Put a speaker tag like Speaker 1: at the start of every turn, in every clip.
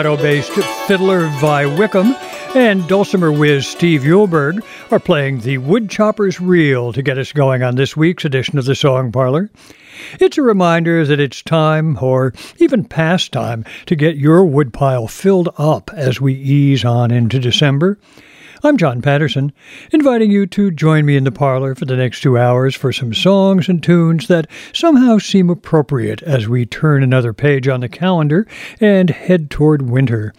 Speaker 1: Colorado based fiddler Vi Wickam, and dulcimer whiz Steve Eulberg are playing the Woodchopper's Reel to get us going on this week's edition of the Song Parlor. It's a reminder that it's time, or even past time, to get your woodpile filled up as we ease on into December. I'm John Patterson, inviting you to join me in the parlor for the next two hours for some songs and tunes that somehow seem appropriate as we turn another page on the calendar and head toward winter.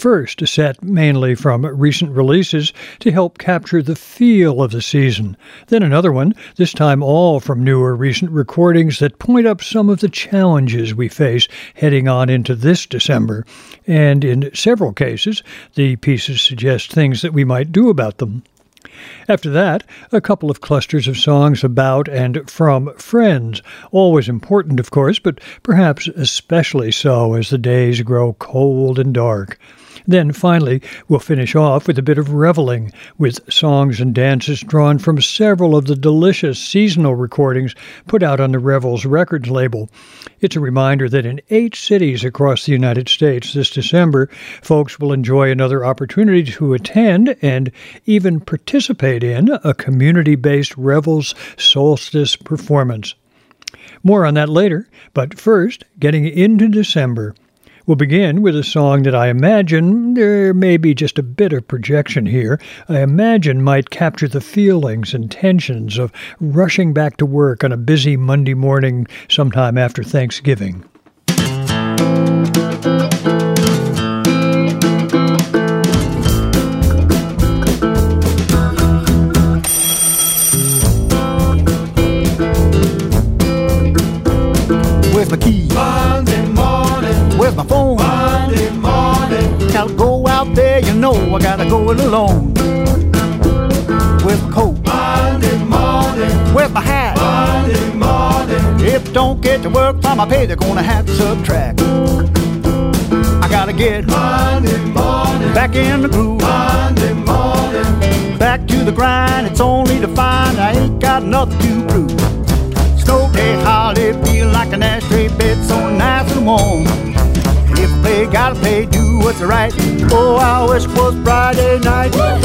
Speaker 1: First, a set mainly from recent releases to help capture the feel of the season. Then another one, this time all from newer recent recordings that point up some of the challenges we face heading on into this December. And in several cases, the pieces suggest things that we might do about them. After that, a couple of clusters of songs about and from friends. Always important, of course, but perhaps especially so as the days grow cold and dark. Then finally, we'll finish off with a bit of reveling, with songs and dances drawn from several of the delicious seasonal recordings put out on the Revels Records label. It's a reminder that in eight cities across the United States this December, folks will enjoy another opportunity to attend and even participate in a community based Revels solstice performance. More on that later, but first, getting into December. We'll begin with a song that I imagine, there may be just a bit of projection here, I imagine might capture the feelings and tensions of rushing back to work on a busy Monday morning sometime after Thanksgiving.
Speaker 2: Gotta go out there, you know I gotta go it alone. With my coat?
Speaker 3: Monday morning,
Speaker 2: With my hat?
Speaker 3: Monday morning,
Speaker 2: If don't get to work by my pay, they're gonna have to subtract. I gotta get
Speaker 3: Monday morning,
Speaker 2: back in the groove,
Speaker 3: Monday morning,
Speaker 2: back to the grind. It's only to find I ain't got nothing to prove. Snow day holiday, feel like an ashtray bed, so nice and warm. I pay, gotta pay, do what's right. Oh, I wish it was Friday night. Gotta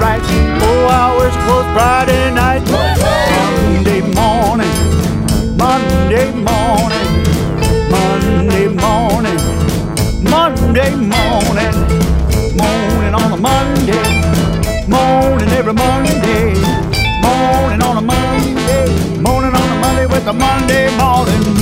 Speaker 2: right. Wish it was Friday night. Monday morning, Monday morning, Monday morning, Monday morning, morning on a Monday, morning every Monday, morning on a Monday, morning on a Monday with a Monday morning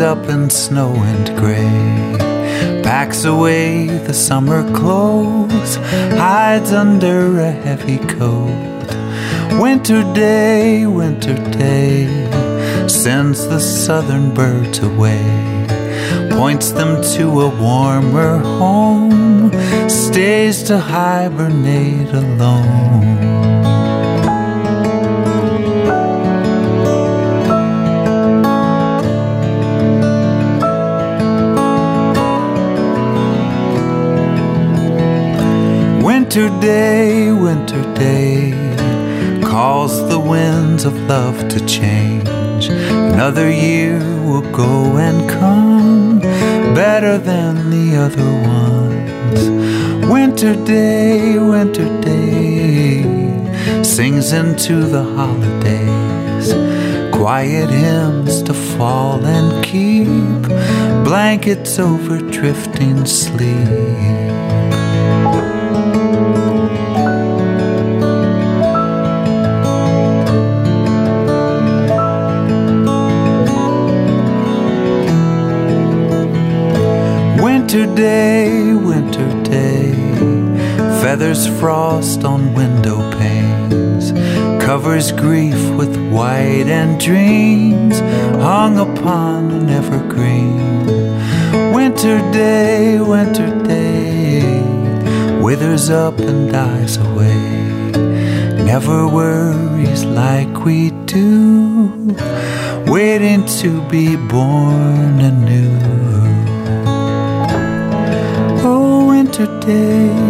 Speaker 4: up in snow and gray, packs away the summer clothes, hides under a heavy coat. Winter day, winter day, sends the southern birds away, points them to a warmer home, stays to hibernate alone. Winter day, winter day calls the winds of love to change. Another year will go and come better than the other ones. Winter day, winter day sings into the holidays. Quiet hymns to fall and keep blankets over drifting sleep. Winter day, winter day, feathers frost on window panes, covers grief with white and dreams hung upon an evergreen. Winter day, winter day, withers up and dies away, never worries like we do, waiting to be born anew. Day,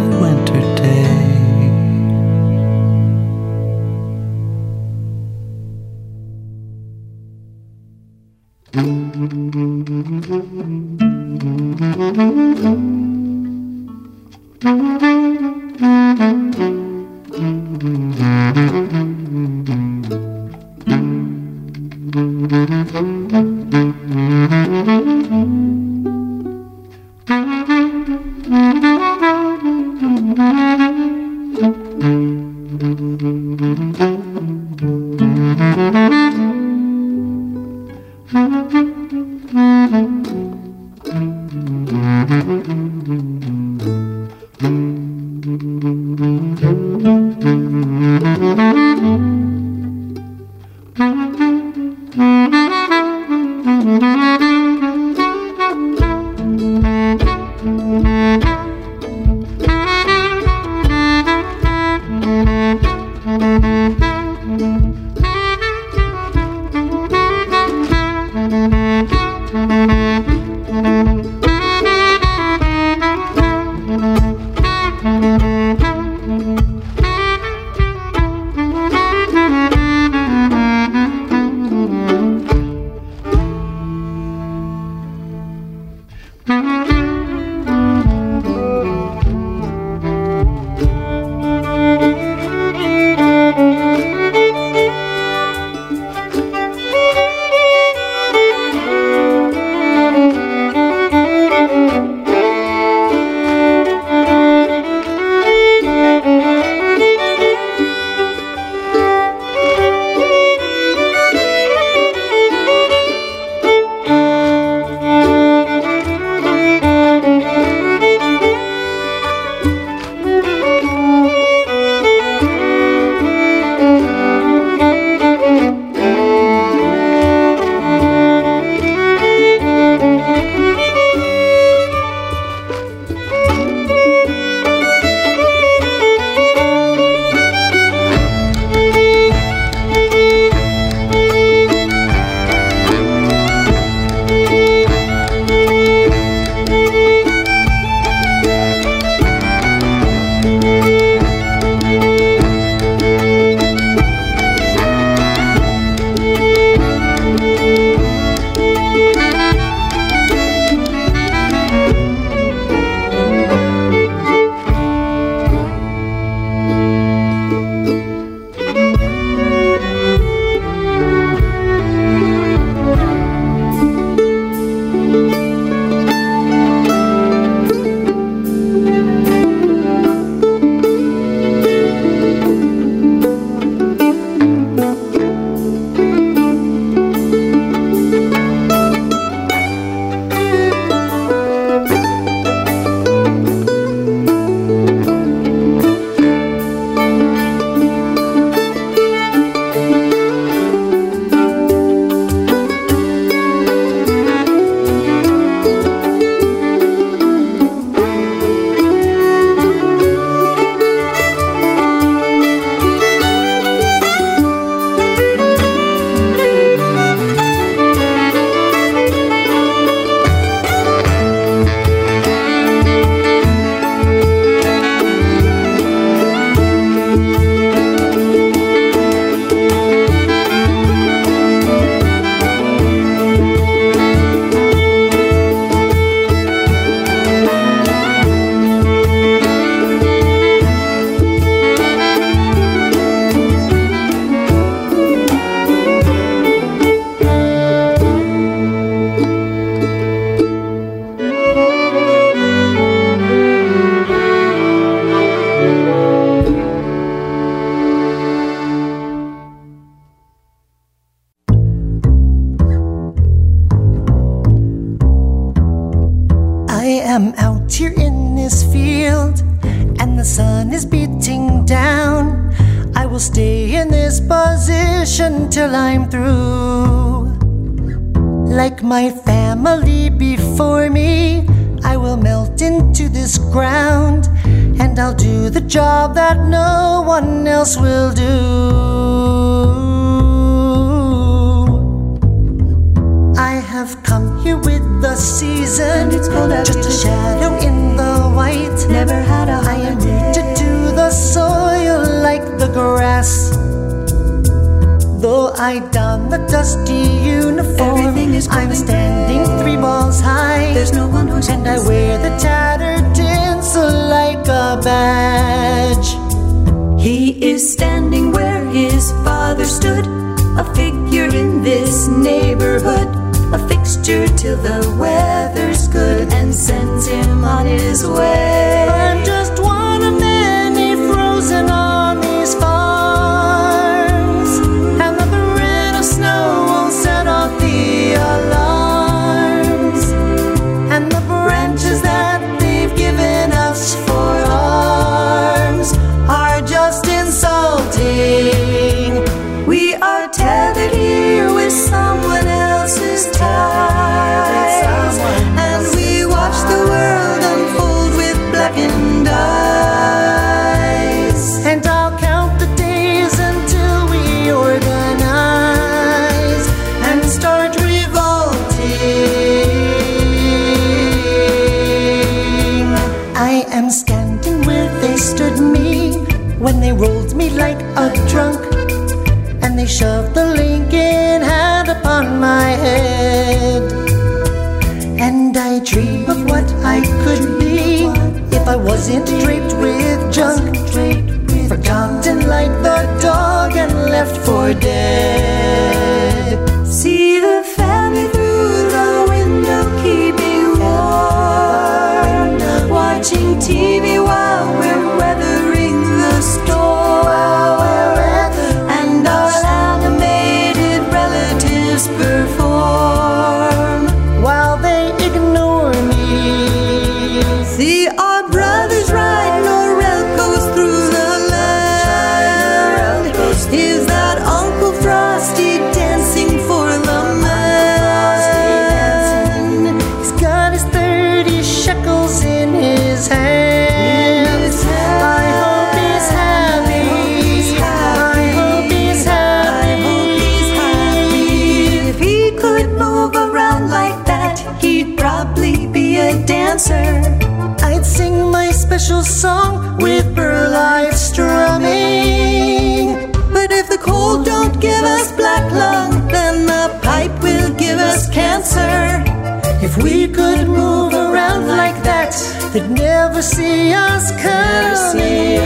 Speaker 5: that
Speaker 6: never see us
Speaker 5: coming.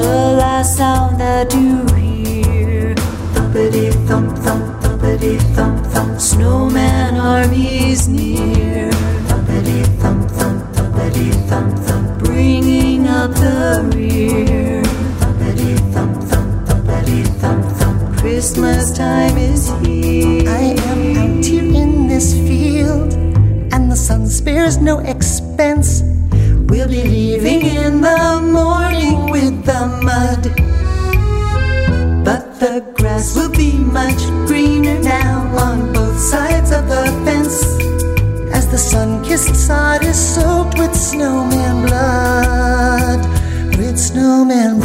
Speaker 6: The last sound I do hear, thumpity thump thump, thumpity thump thump, snowman armies near, thumpity thump thump, thumpity thump thump, bringing up the
Speaker 5: there's no expense.
Speaker 6: We'll be leaving in the morning with the mud. But the grass will be much greener now on both sides of the fence.
Speaker 5: As the
Speaker 1: sun kissed sod is soaked with snowman blood, with snowman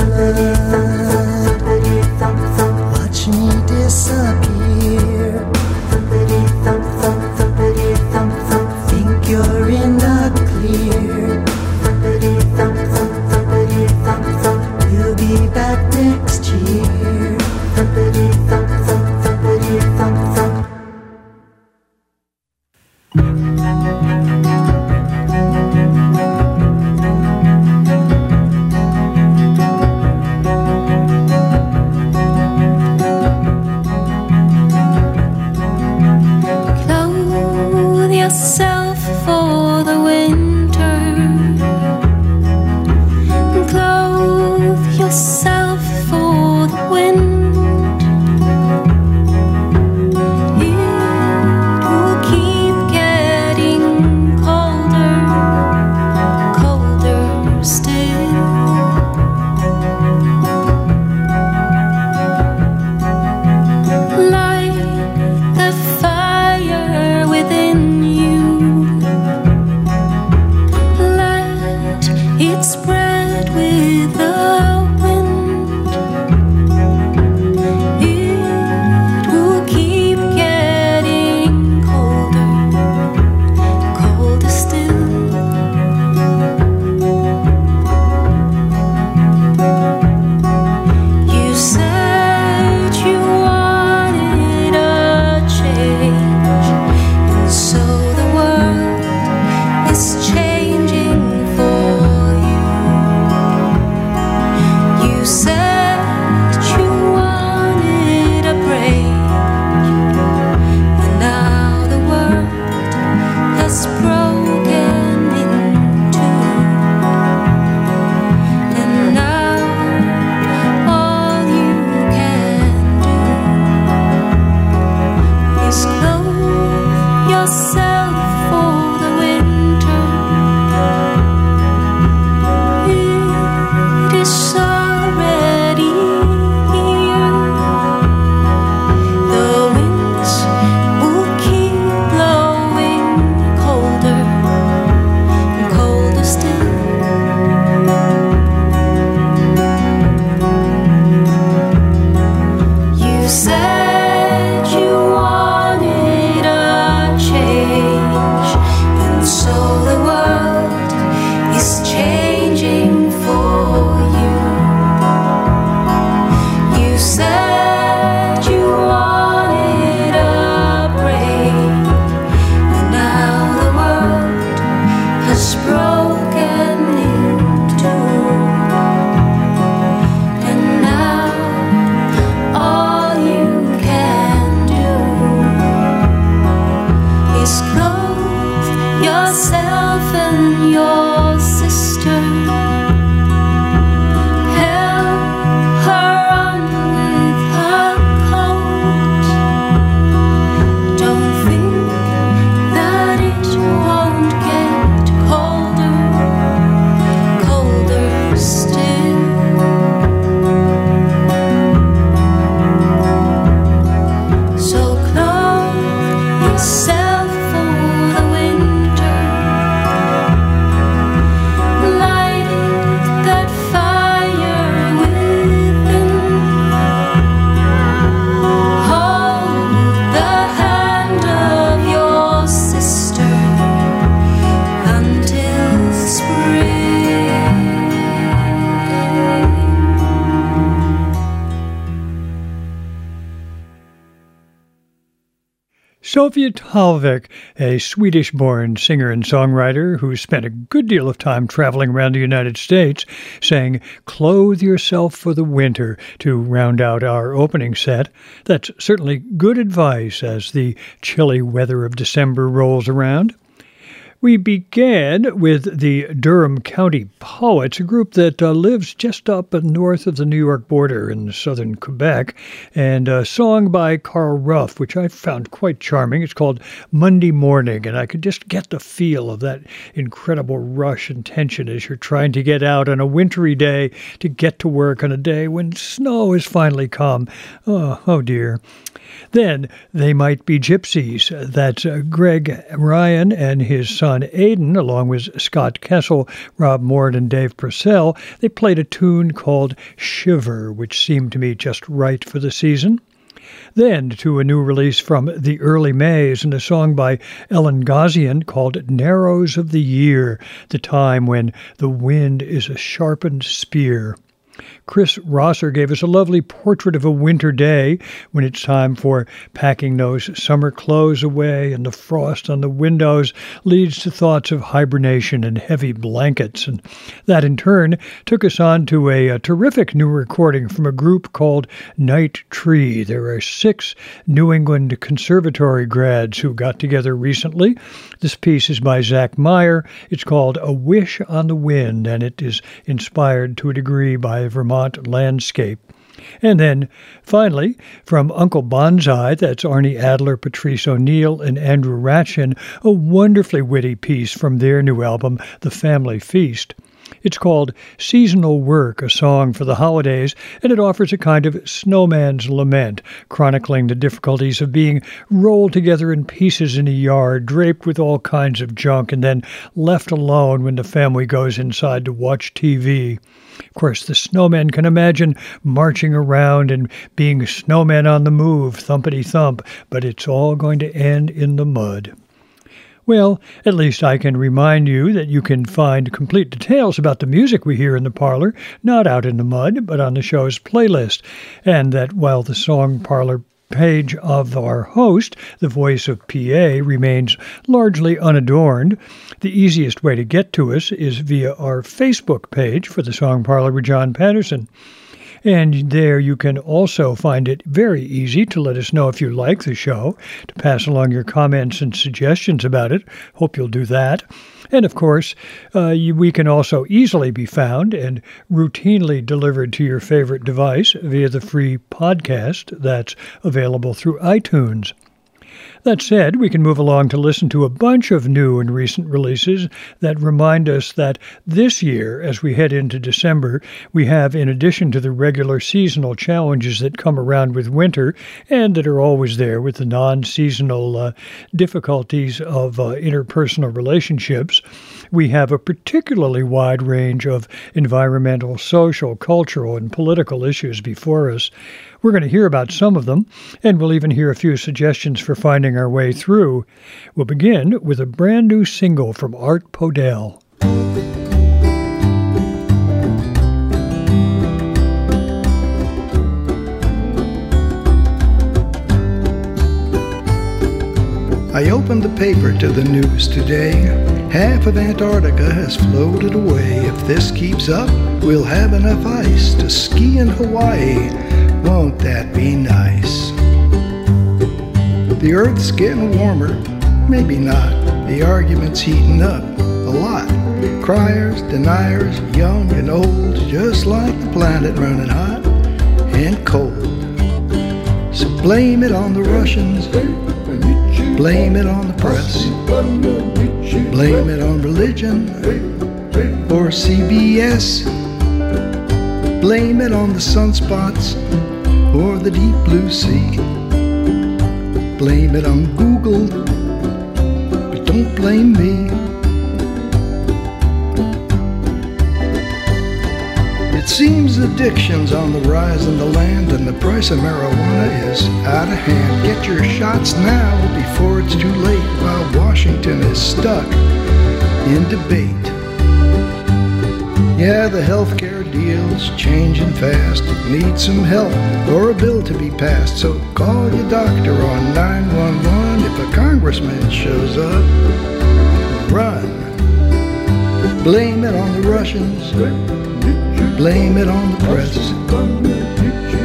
Speaker 1: Talvik, a Swedish born singer and songwriter who spent a good deal of time traveling around the United States, sang Clothe Yourself for the Winter to round out our opening set. That's certainly good advice as the chilly weather of December rolls around. We began with the Durham County Poets, a group that uh, lives just up north of the New York border in southern Quebec, and a song by Carl Ruff, which I found quite charming. It's called Monday Morning, and I could just get the feel of that incredible rush and tension as you're trying to get out on a wintry day to get to work on a day when snow has finally come. Oh, oh dear. Then they might be gypsies. That's Greg Ryan and his son Aidan, along with Scott Kessel, Rob Moore, and Dave Purcell. They played a tune called Shiver, which seemed to me just right for the season. Then to a new release from the early Mays and a song by Ellen Gozion called Narrows of the Year, the time when the wind is a sharpened spear. Chris Rosser gave us a lovely portrait of a winter day when it's time for packing those summer clothes away and the frost on the windows leads to thoughts of hibernation and heavy blankets. And that in turn took us on to a, a terrific new recording from a group called Night Tree. There are six New England Conservatory grads who got together recently. This piece is by Zach Meyer. It's called A Wish on the Wind, and it is inspired to a degree by Vermont landscape. And then finally, from Uncle Bonsai, that's Arni Adler, Patrice O'Neill, and Andrew Ratshin, a wonderfully witty piece from their new album, The Family Feast. It's called Seasonal Work, a song for the holidays, and it offers a kind of snowman's lament, chronicling the difficulties of being rolled together in pieces in a yard, draped with all kinds of junk, and then left alone when the family goes inside to watch TV. Of course, the snowman can imagine marching around and being snowmen on the move, thumpity thump, but it's all going to end in the mud. Well, at least I can remind you that you can find complete details about the music we hear in the parlor, not out in the mud, but on the show's playlist, and that while the song parlor page of our host, the voice of PA, remains largely unadorned. The easiest way to get to us is via our Facebook page for the Song Parlor with John Patterson. And there you can also find it very easy to let us know if you like the show, to pass along your comments and suggestions about it. Hope you'll do that. And of course, uh, you, we can also easily be found and routinely delivered to your favorite device via the free podcast that's available through iTunes. That said, we can move along to listen to a bunch of new and recent releases that remind us that this year, as we head into December, we have, in addition to the regular seasonal challenges that come around with winter and that are always there with the non seasonal uh, difficulties of uh, interpersonal relationships, we have a particularly wide range of environmental, social, cultural, and political issues before us. We're going to hear about some of them, and we'll even hear a few suggestions for finding our way through. We'll begin with a brand new single from Art Podell.
Speaker 7: I opened the paper to the news today. Half of Antarctica has floated away. If this keeps up, we'll have enough ice to ski in Hawaii. Won't that be nice? The Earth's getting warmer. Maybe not. The argument's heating up. A lot. Criers, deniers, young and old, just like the planet running hot and cold. So blame it on the Russians, blame it on the press, blame it on religion or CBS, blame it on the sunspots or the deep blue sea. Blame it on Google, but don't blame me. It seems addiction's on the rise in the land, and the price of marijuana is out of hand. Get your shots now before it's too late, while Washington is stuck in debate. Yeah, the healthcare deal's changing fast. Need some help or a bill to be passed. So call your doctor on 911 if a congressman shows up. Run. Blame it on the Russians. Blame it on the press.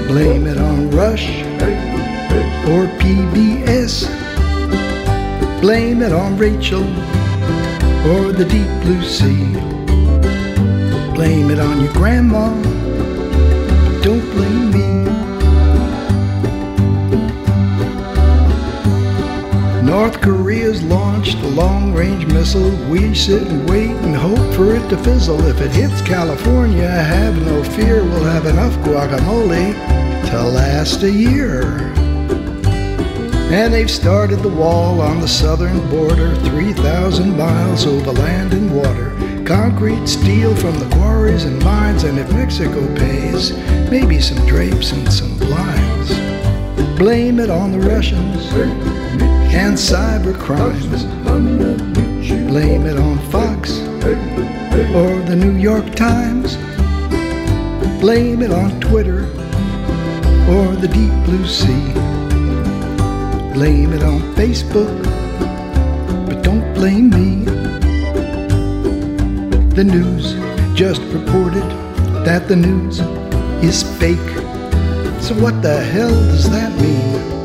Speaker 7: Blame it on Rush or PBS. Blame it on Rachel or the deep blue sea. Blame it on your grandma, don't blame me. North Korea's launched a long range missile. We sit and wait and hope for it to fizzle. If it hits California, have no fear, we'll have enough guacamole to last a year. And they've started the wall on the southern border, 3,000 miles over land and water. Concrete, steel from the quarries and mines, and if Mexico pays, maybe some drapes and some blinds. Blame it on the Russians and cyber crimes. Blame it on Fox or the New York Times. Blame it on Twitter or the deep blue sea. Blame it on Facebook, but don't blame me. The news just reported that the news is fake. So what the hell does that mean?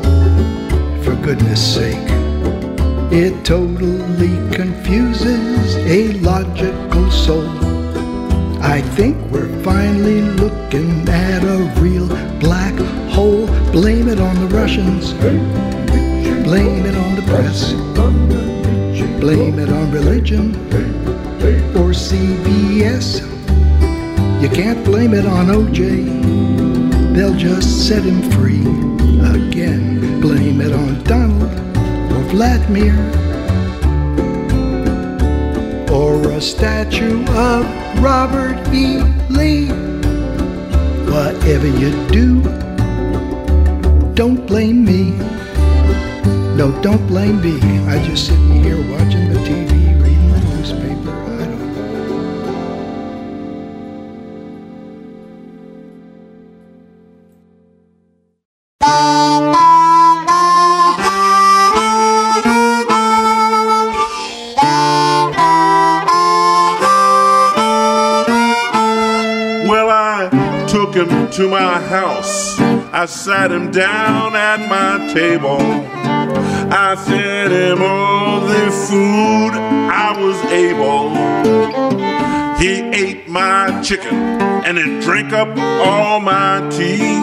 Speaker 7: Goodness sake. It totally confuses a logical soul. I think we're finally looking at a real black hole. Blame it on the Russians. Blame it on the press. Blame it on religion or CBS. You can't blame it on OJ. They'll just set him free Vladimir or a statue of Robert E. Lee. Whatever you do, don't blame me. No, don't blame me. I just sitting
Speaker 8: to my house. I sat him down at my table. I fed him all the food I was able. He ate my chicken and then drank up all my tea.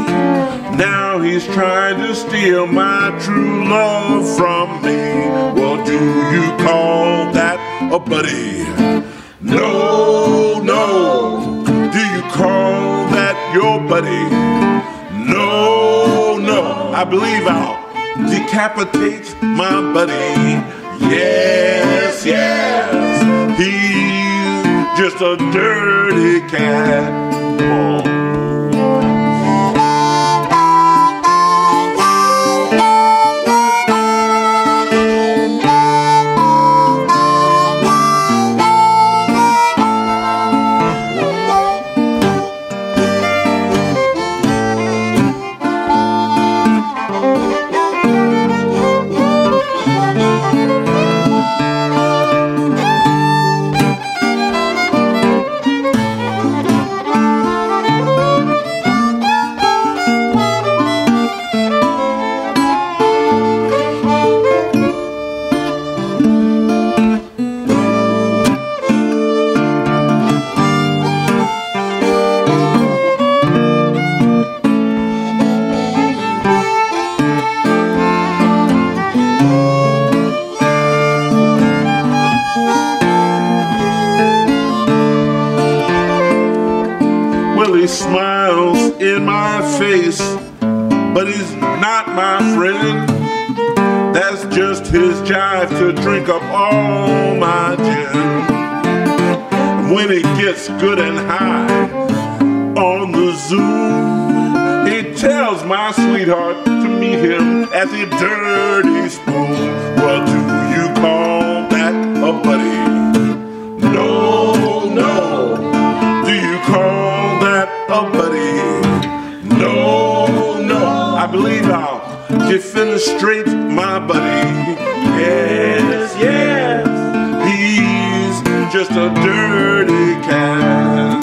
Speaker 8: Now he's trying to steal my true love from me. Well, do you call that a buddy? No, no. Your buddy? No, no. I believe I'll decapitate my buddy. Yes, yes. He's just a dirty cat. Oh. his jive to drink up all my gin. When it gets good and high on the zoo, he tells my sweetheart to meet him at the dirty spoon. He my buddy. Yes, yes. He's just a dirty cat.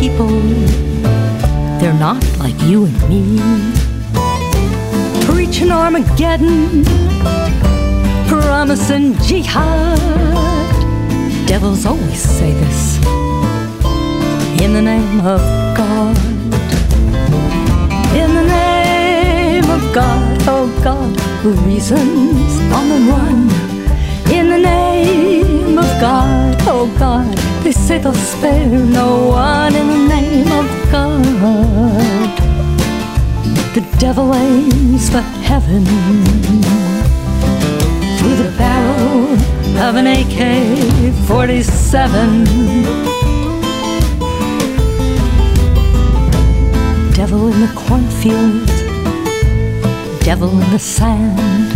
Speaker 9: people. They're not like you and me. Preaching Armageddon, promising jihad. Devils always say this in the name of God. In the name of God, oh God, who reasons on the run. In the name of God, oh God they say they'll spare no one in the name of God. The devil aims for heaven through the barrel of an AK 47. Devil in the cornfield, devil in the sand.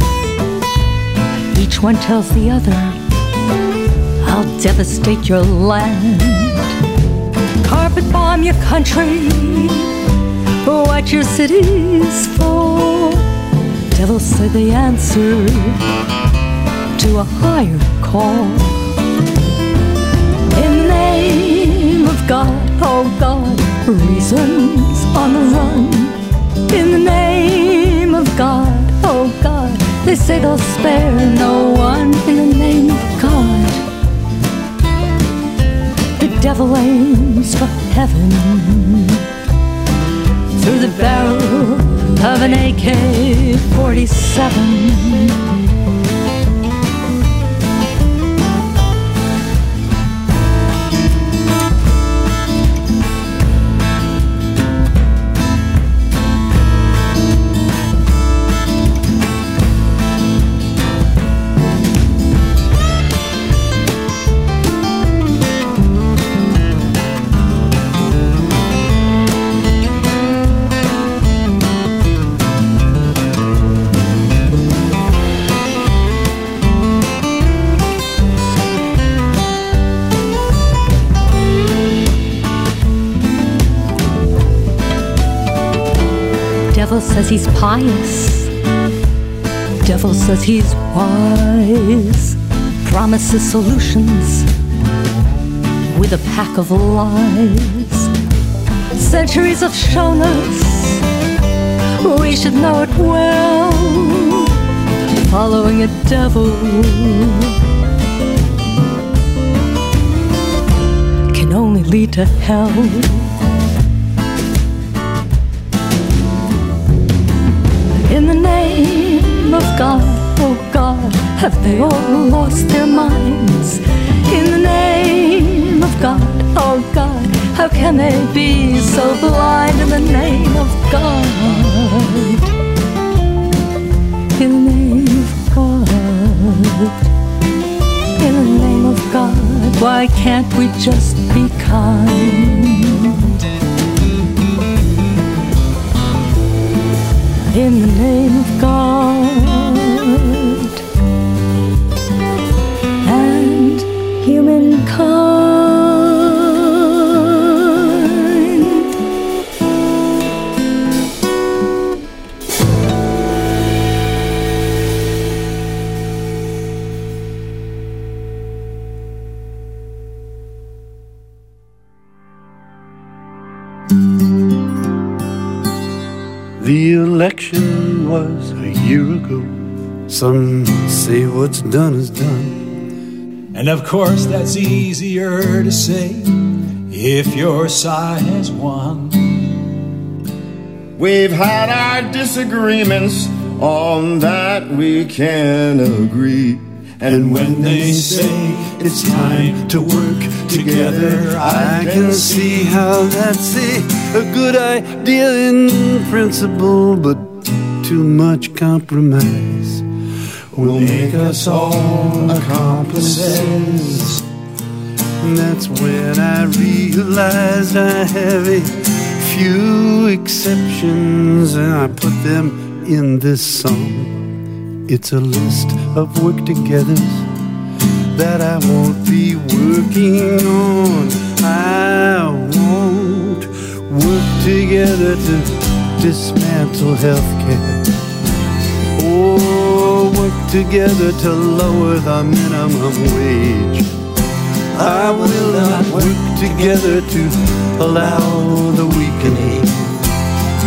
Speaker 9: Each one tells the other, I'll devastate your land. Carpet bomb your country, what your cities for. Devils say the answer to a higher call. In the name of God, oh God, reasons on the run. In the name of God, oh God, they say they'll spare no one. In the name of God, devil aims for heaven through the barrel of an AK 47. Says he's pious. Devil says he's wise. Promises solutions with a pack of lies. Centuries have shown us we should know it well. Following a devil can only lead to hell. Of God, oh God, have they all lost their minds? In the name of God, oh God, how can they be so blind? In the name of God, in the name of God, in the name of God, why can't we just be kind? In the name of God and humankind.
Speaker 10: Some say what's done is done.
Speaker 11: And of course, that's easier to say if your side has won.
Speaker 2: We've had our disagreements, on that we can agree.
Speaker 10: And when they say it's time to work together, I can see how that's a, a good idea in principle, but too much compromise will make us all accomplices. And that's when I realized I have a few exceptions, and I put them in this song. It's a list of work togethers that I won't be working on. I won't work together to dismantle healthcare. Together to lower the minimum wage. I will not work together to allow the weakening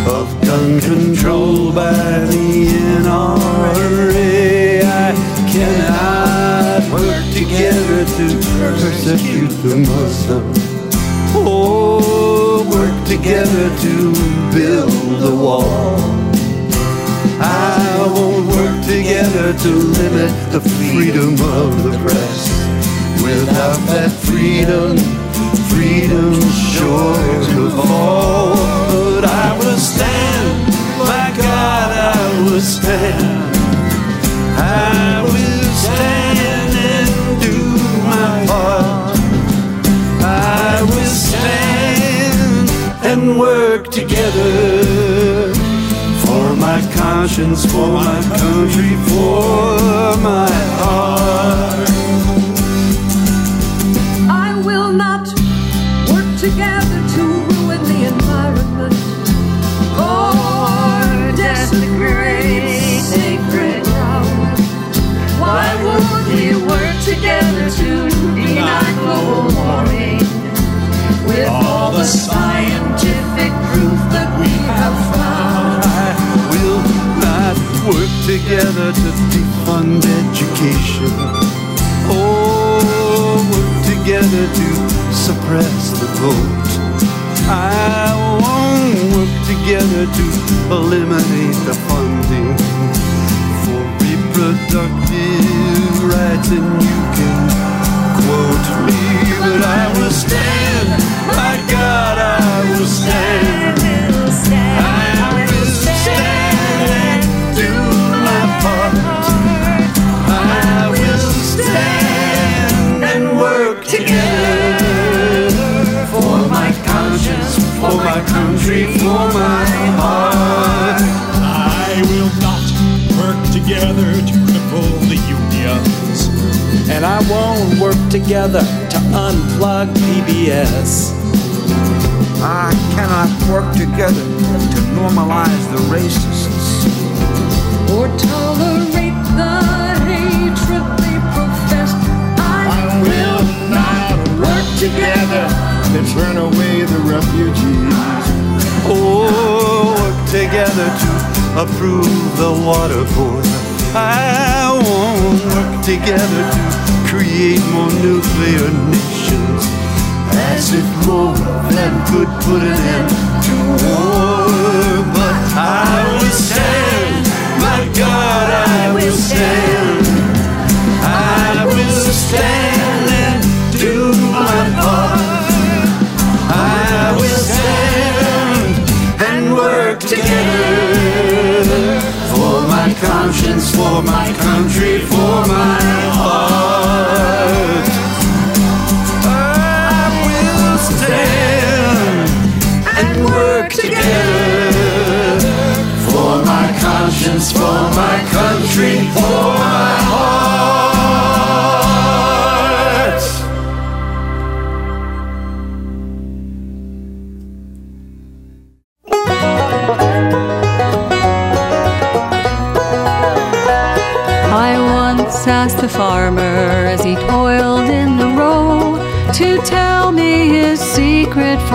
Speaker 10: of gun control by the NRA. I cannot work together to persecute the Muslim. Or work together to build the wall. I to limit the freedom of the press. Without that freedom, freedom's sure to fall. But I will stand, my God, I will stand. I will stand and do my part. I will stand and work together for my conscience, for my country, for my heart.
Speaker 12: I will not work together to ruin the environment or desecrate sacred ground. Why would we work together to deny global warming with all the scientific proof that we have found?
Speaker 10: Work together to defund education. Oh, work together to suppress the vote. I won't work together to eliminate the funding for reproductive rights, and you can quote me, but I will stand. My God, I will stand. Stand and work together for my conscience, for my country, for my heart.
Speaker 13: I will not work together to cripple the unions.
Speaker 14: And I won't work together to unplug PBS.
Speaker 15: I cannot work together to normalize the racists.
Speaker 12: or tolerate together.
Speaker 11: to turn away the refugees.
Speaker 10: Oh, work together to approve the water board. I won't work together to create more nuclear nations. As if more than could put an end to war.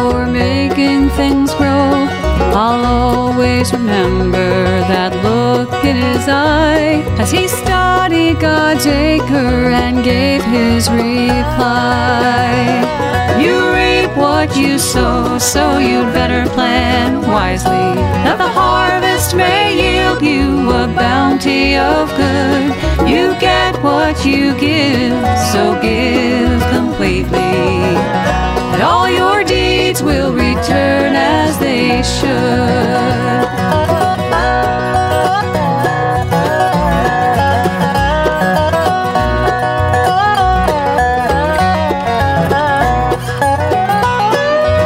Speaker 10: For
Speaker 9: making things grow. I'll always remember that look in his eye as he studied God's acre and gave his reply. You reap what you sow, so you'd better plan wisely that the harvest may yield you a bounty of good. You get what you give, so give completely. And all your deeds will return as they should.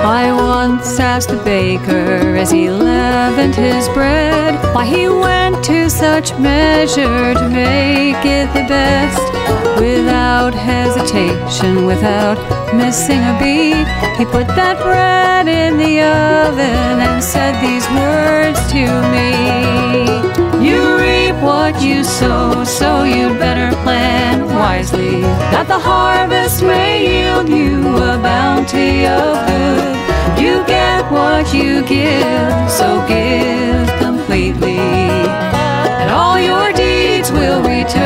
Speaker 9: I once asked the baker as he leavened his bread why he went to such measure to make it the best. Without hesitation, without missing a beat, he put that bread in the oven and said these words to me. You reap what you sow, so you'd better plan wisely that the harvest may yield you a bounty of good. You get what you give, so give completely. And all your deeds will return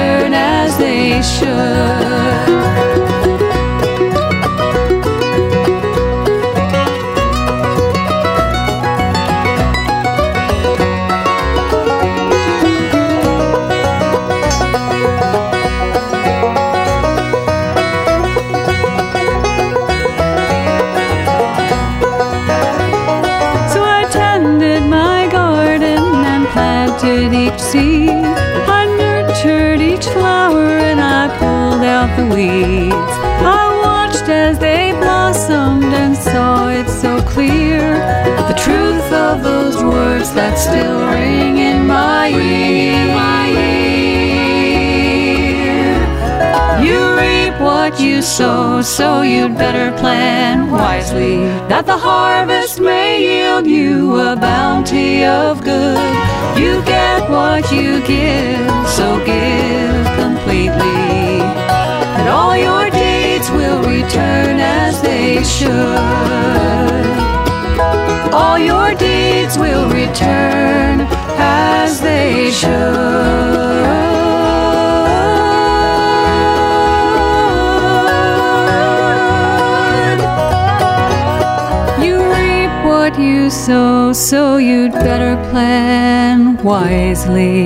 Speaker 9: they should. The weeds. I watched as they blossomed and saw it so clear. The truth of those words that still ring in my ear. You reap what you sow, so you'd better plan wisely that the harvest may yield you a bounty of good. You get what you give, so give completely. Return as they should. All your deeds will return as they should. You reap what you sow, so you'd better plan wisely.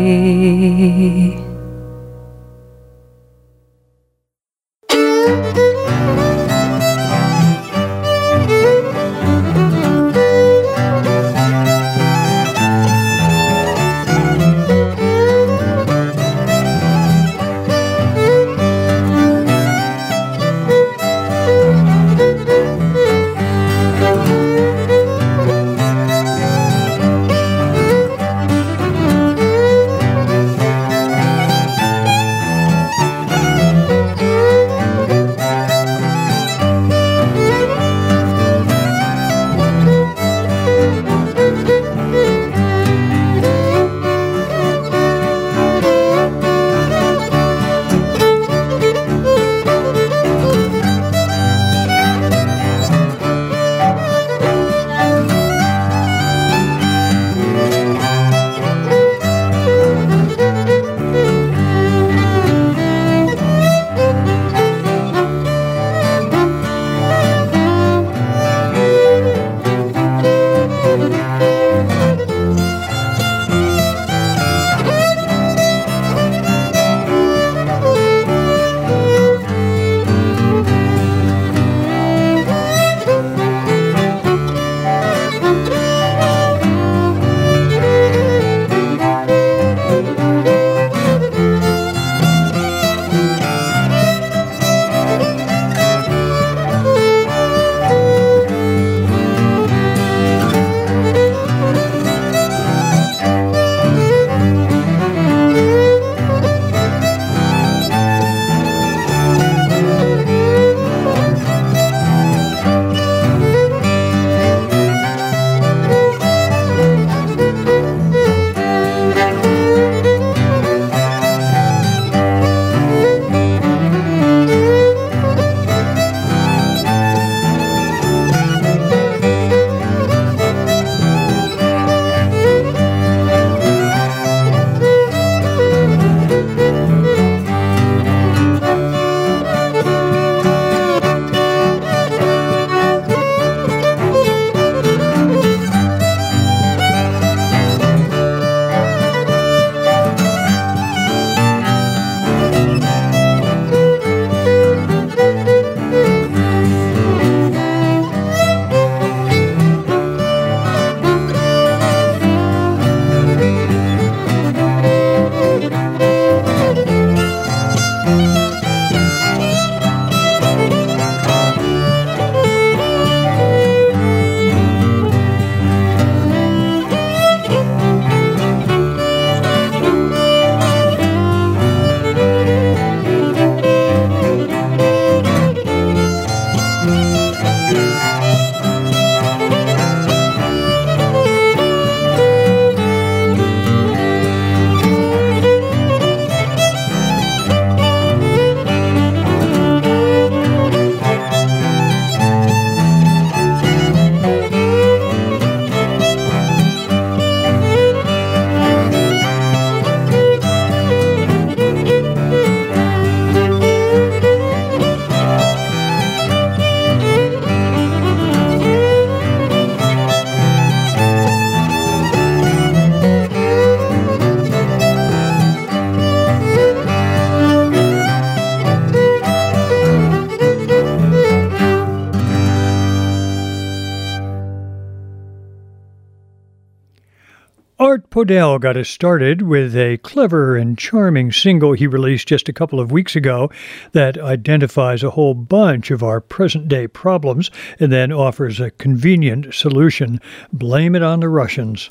Speaker 1: Art Podell got us started with a clever and charming single he released just a couple of weeks ago that identifies a whole bunch of our present day problems and then offers a convenient solution blame it on the Russians.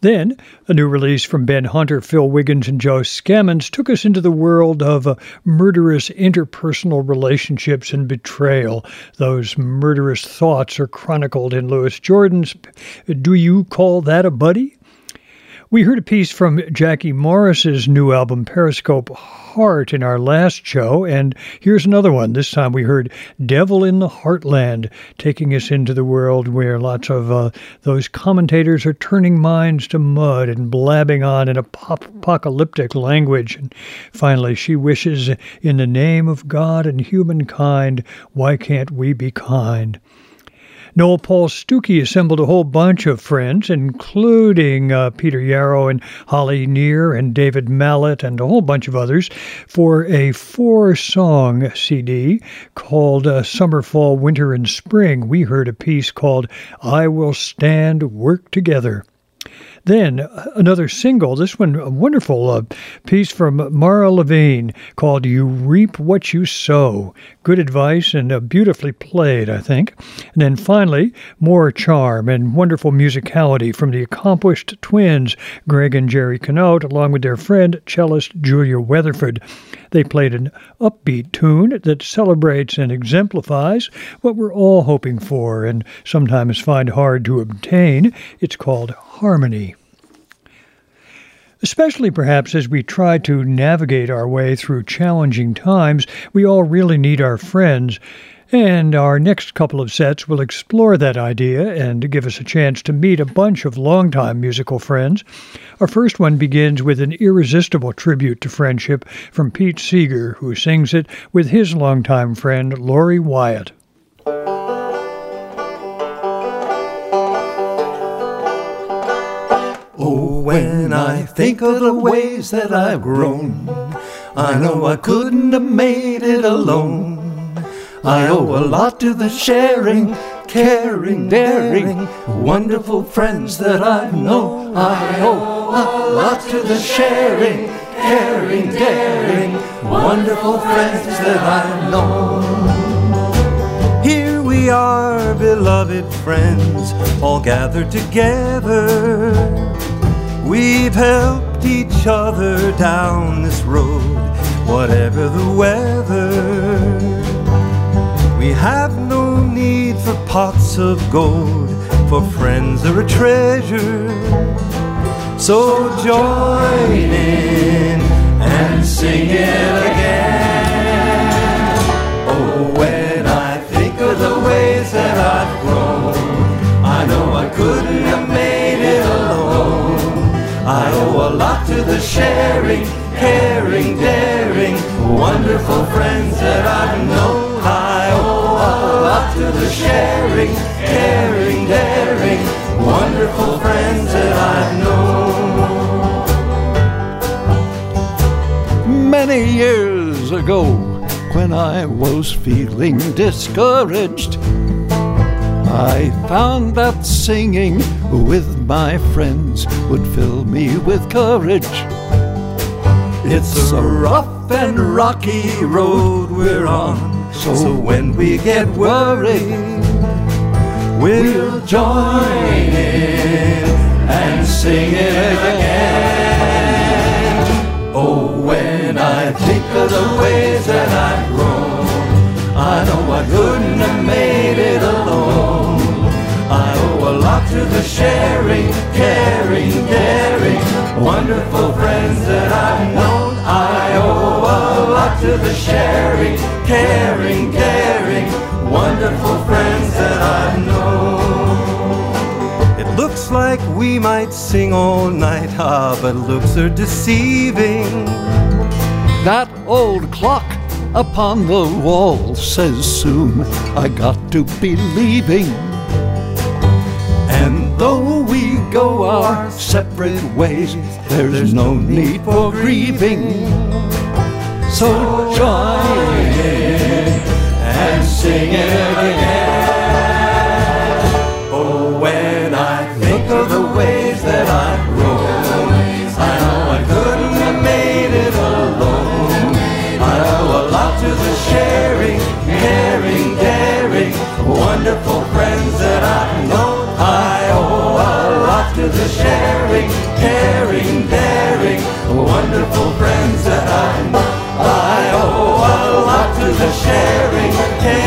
Speaker 1: Then, a new release from Ben Hunter, Phil Wiggins, and Joe Seamons took us into the world of uh, murderous interpersonal relationships and betrayal. Those murderous thoughts are chronicled in Louis Jordan's Do You Call That a Buddy? We heard a piece from Jackie Morris's new album, Periscope Heart, in our last show, and here's another one. This time we heard Devil in the Heartland, taking us into the world where lots of uh, those commentators are turning minds to mud and blabbing on in apocalyptic language. And finally, she wishes, in the name of God and humankind, why can't we be kind? Noel Paul Stookey assembled a whole bunch of friends, including uh, Peter Yarrow and Holly Near and David Mallett and a whole bunch of others, for a four song CD called uh, Summer, Fall, Winter, and Spring. We heard a piece called I Will Stand, Work Together. Then another single, this one a wonderful uh, piece from Mara Levine called You Reap What You Sow. Good advice and uh, beautifully played, I think. And then finally, more charm and wonderful musicality from the accomplished twins, Greg and Jerry Canote, along with their friend, cellist Julia Weatherford. They played an upbeat tune that celebrates and exemplifies what we're all hoping for and sometimes find hard to obtain. It's called harmony. Especially perhaps as we try to navigate our way through challenging times, we all really need our friends. And our next couple of sets will explore that idea and give us a chance to meet a bunch of longtime musical friends. Our first one begins with an irresistible tribute to friendship from Pete Seeger, who sings it with his longtime friend Lorre Wyatt.
Speaker 16: Oh, when I think of the ways that I've grown, I know I couldn't have made it alone. I owe a lot to the sharing, caring, daring, wonderful friends that I've known. I owe a lot to the sharing, caring, daring, wonderful friends that I've known. Here we are, beloved friends, all gathered together. We've helped each other down this road, whatever the weather. We have no need for pots of gold, for friends are a treasure. So join in and sing it again. Oh, when I think of the ways that I've grown, I know I couldn't I owe a lot to the sharing, caring, daring, wonderful friends that I've known. I owe a lot to the sharing, caring, daring, wonderful friends that I've known. Many years ago, when I was feeling discouraged, I found that singing with my friends would fill me with courage. It's a rough and rocky road we're on, so when we get worried, we'll join in and sing it again. Oh, when I think of the ways that I've grown, I know I couldn't have made to the sharing, caring, daring, wonderful friends that I've known. I owe a lot to the sharing, caring, caring, wonderful friends that I've known. It looks like we might sing all night, ah, but looks are deceiving. That old clock upon the wall says soon I got to be leaving. Though we go our separate ways, there's no need for grieving. So join in and sing it again.
Speaker 10: wonderful friends
Speaker 2: that I,
Speaker 10: I owe a lot to the
Speaker 17: sharing.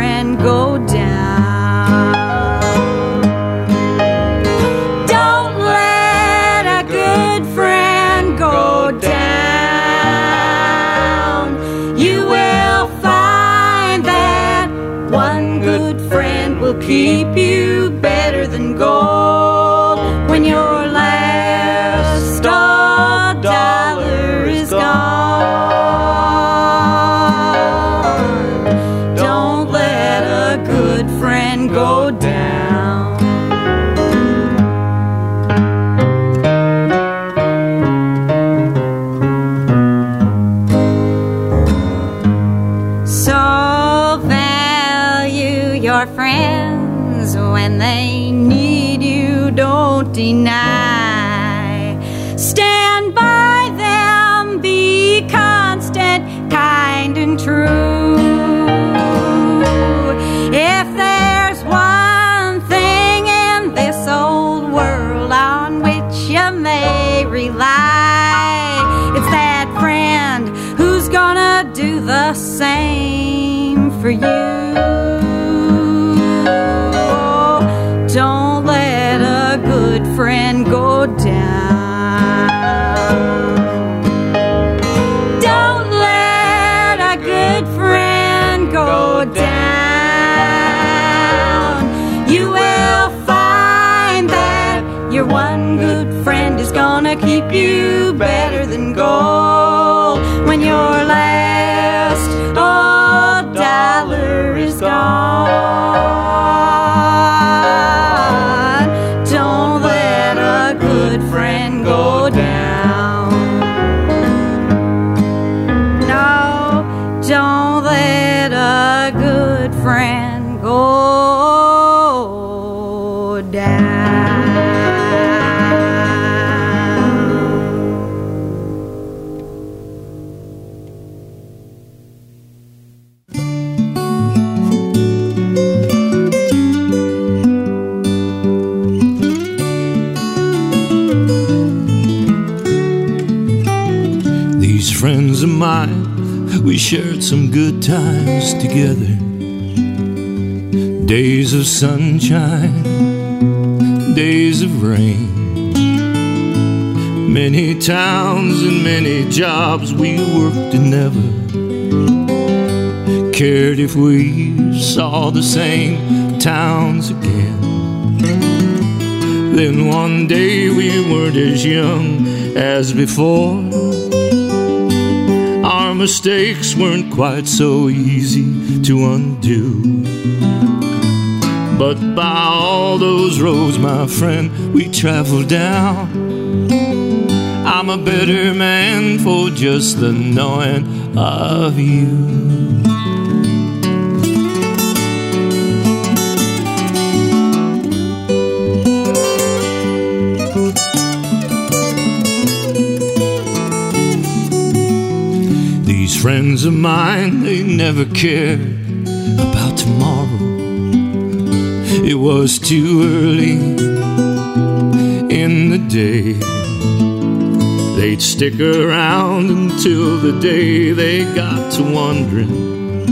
Speaker 17: and go down. Don't let a good friend go down. You will find that one good friend will keep you. better than gold when your last old dollar is gone.
Speaker 18: We shared some good times together. Days of sunshine, days of rain. Many towns and many jobs we worked and never cared if we saw the same towns again. Then one day we weren't as young as before mistakes weren't quite so easy to undo. But by all those roads, my friend, we traveled down, I'm a better man for just the knowing of you. Friends of mine, they never cared about tomorrow. It was too early in the day. They'd stick around until the day they got to wondering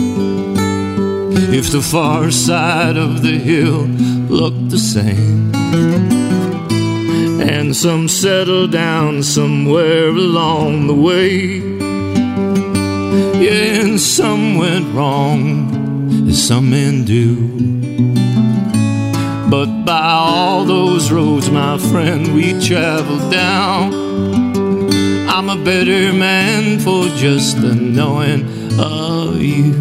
Speaker 18: if the far side of the hill looked the same. And some settled down somewhere along the way. Yeah, and some went wrong, as some men do. But by all those roads, my friend, we traveled down. I'm a better man for just the knowing of you.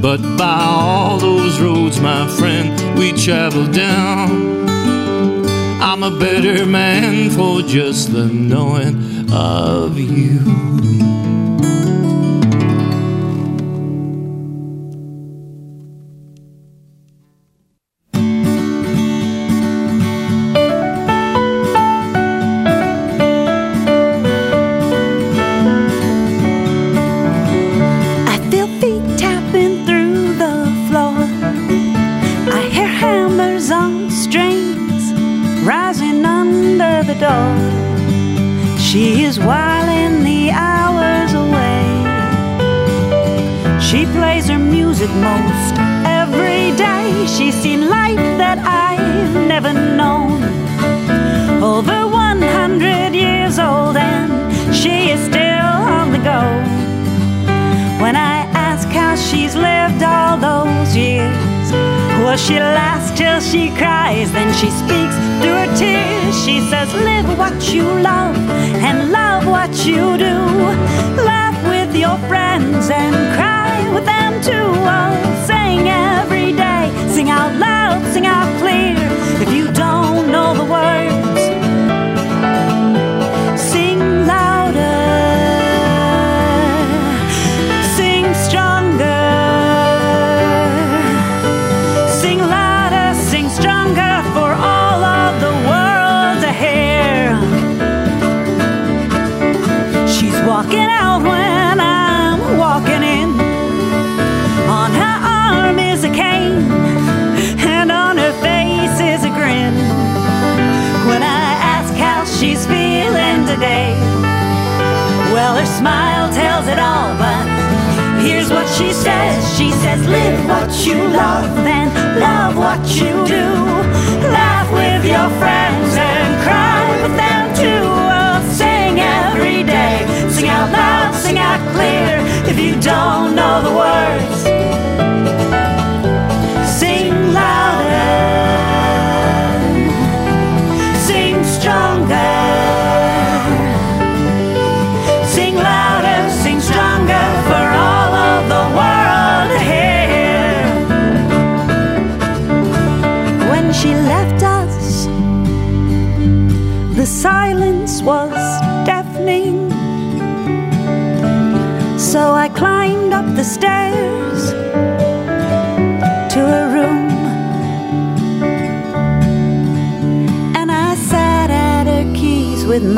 Speaker 18: But by all those roads, my friend, we traveled down. I'm a better man for just the knowing of you.
Speaker 19: She cries? Then she speaks through her tears. She says, Live what you love and love what you do. Laugh with your friends and cry with them too. Oh, sing every day, sing out loud, sing out she says. She says, Live what you love and love what you do. Laugh with your friends and cry with them too. Oh, sing every day, sing out loud, sing out clear. If you don't know the words,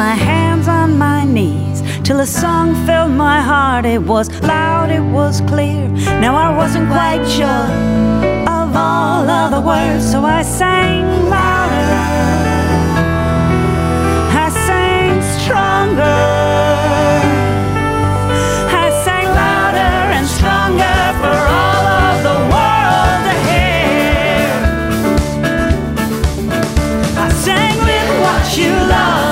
Speaker 19: my hands on my knees till a song filled my heart. It was loud, it was clear. Now I wasn't quite sure of all of the words, so I sang louder. I sang stronger. I sang louder and stronger for all of the world to hear. I sang with what you love love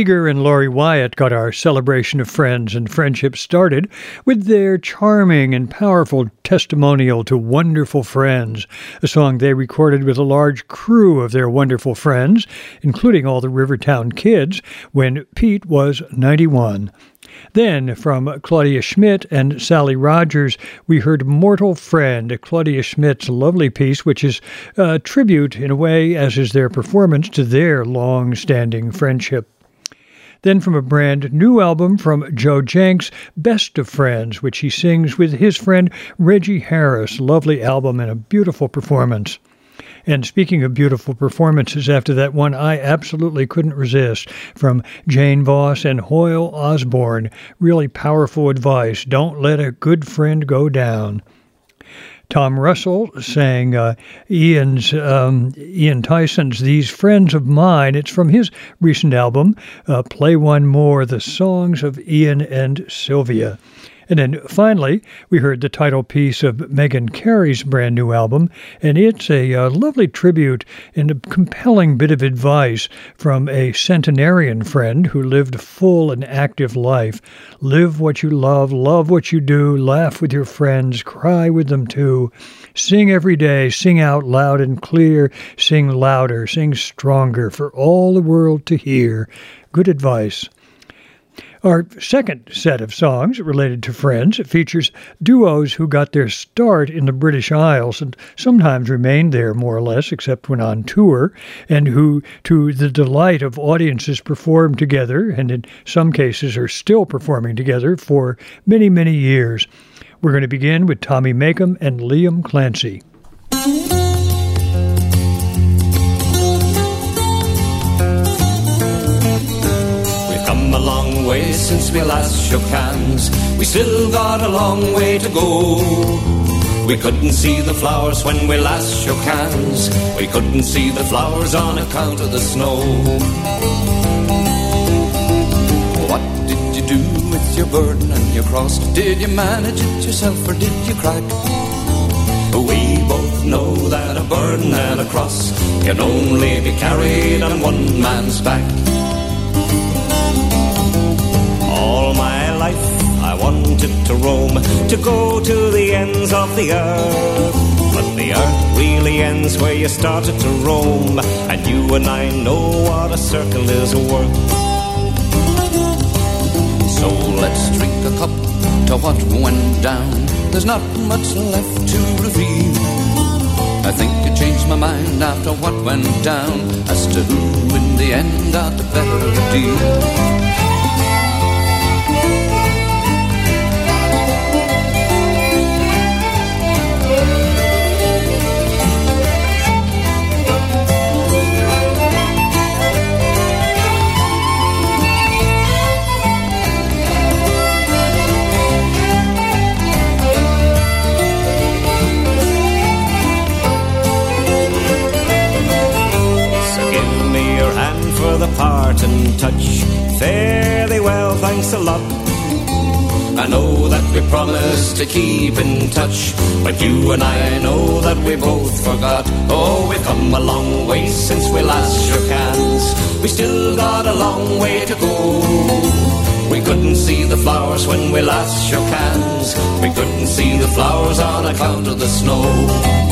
Speaker 1: Seeger and Lorre Wyatt got our celebration of friends and friendship started with their charming and powerful testimonial to wonderful friends, a song they recorded with a large crew of their wonderful friends, including all the Rivertown kids, when Pete was 91. Then, from Claudia Schmidt and Sally Rogers, we heard Mortal Friend, Claudia Schmidt's lovely piece, which is a tribute, in a way, as is their performance, to their long standing friendship. Then from a brand new album from Joe Jencks, Best of Friends, which he sings with his friend Reggie Harris. Lovely album and a beautiful performance. And speaking of beautiful performances, after that one I absolutely couldn't resist from Jane Voss and Hoyle Osborne. Really powerful advice. Don't let a good friend go down. Tom Russell sang uh, Ian's um, Ian Tyson's "These Friends of Mine." It's from his recent album, uh, "Play One More: The Songs of Ian and Sylvia." And then finally, we heard the title piece of Megan Carey's brand new album, and it's a, uh, lovely tribute and a compelling bit of advice from a centenarian friend who lived a full and active life. Live what you love, love what you do, laugh with your friends, cry with them too. Sing every day, sing out loud and clear, sing louder, sing stronger for all the world to hear. Good advice. Our second set of songs related to Friends features duos who got their start in the British Isles and sometimes remained there more or less, except when on tour, and who, to the delight of audiences, performed together and in some cases are still performing together for many, many years. We're going to begin with Tommy Makem and Liam Clancy.
Speaker 20: We last shook hands. We still got a long way to go. We couldn't see the flowers when we last shook hands. We couldn't see the flowers on account of the snow. What did you do with your burden and your cross? Did you manage it yourself or did you crack? We both know that a burden and a cross can only be carried on one man's back. Life I wanted to roam, to go to the ends of the earth. But the earth really ends where you started to roam, and you and I know what a circle is worth. So let's drink a cup to what went down. There's not much left to reveal. I think I changed my mind after what went down as to who in the end got the better deal. Touch. Fairly well, thanks a lot. I know that we promised to keep in touch, but you and I know that we both forgot. Oh, we've come a long way since we last shook hands. We still got a long way to go. We couldn't see the flowers when we last shook hands. We couldn't see the flowers on account of the snow.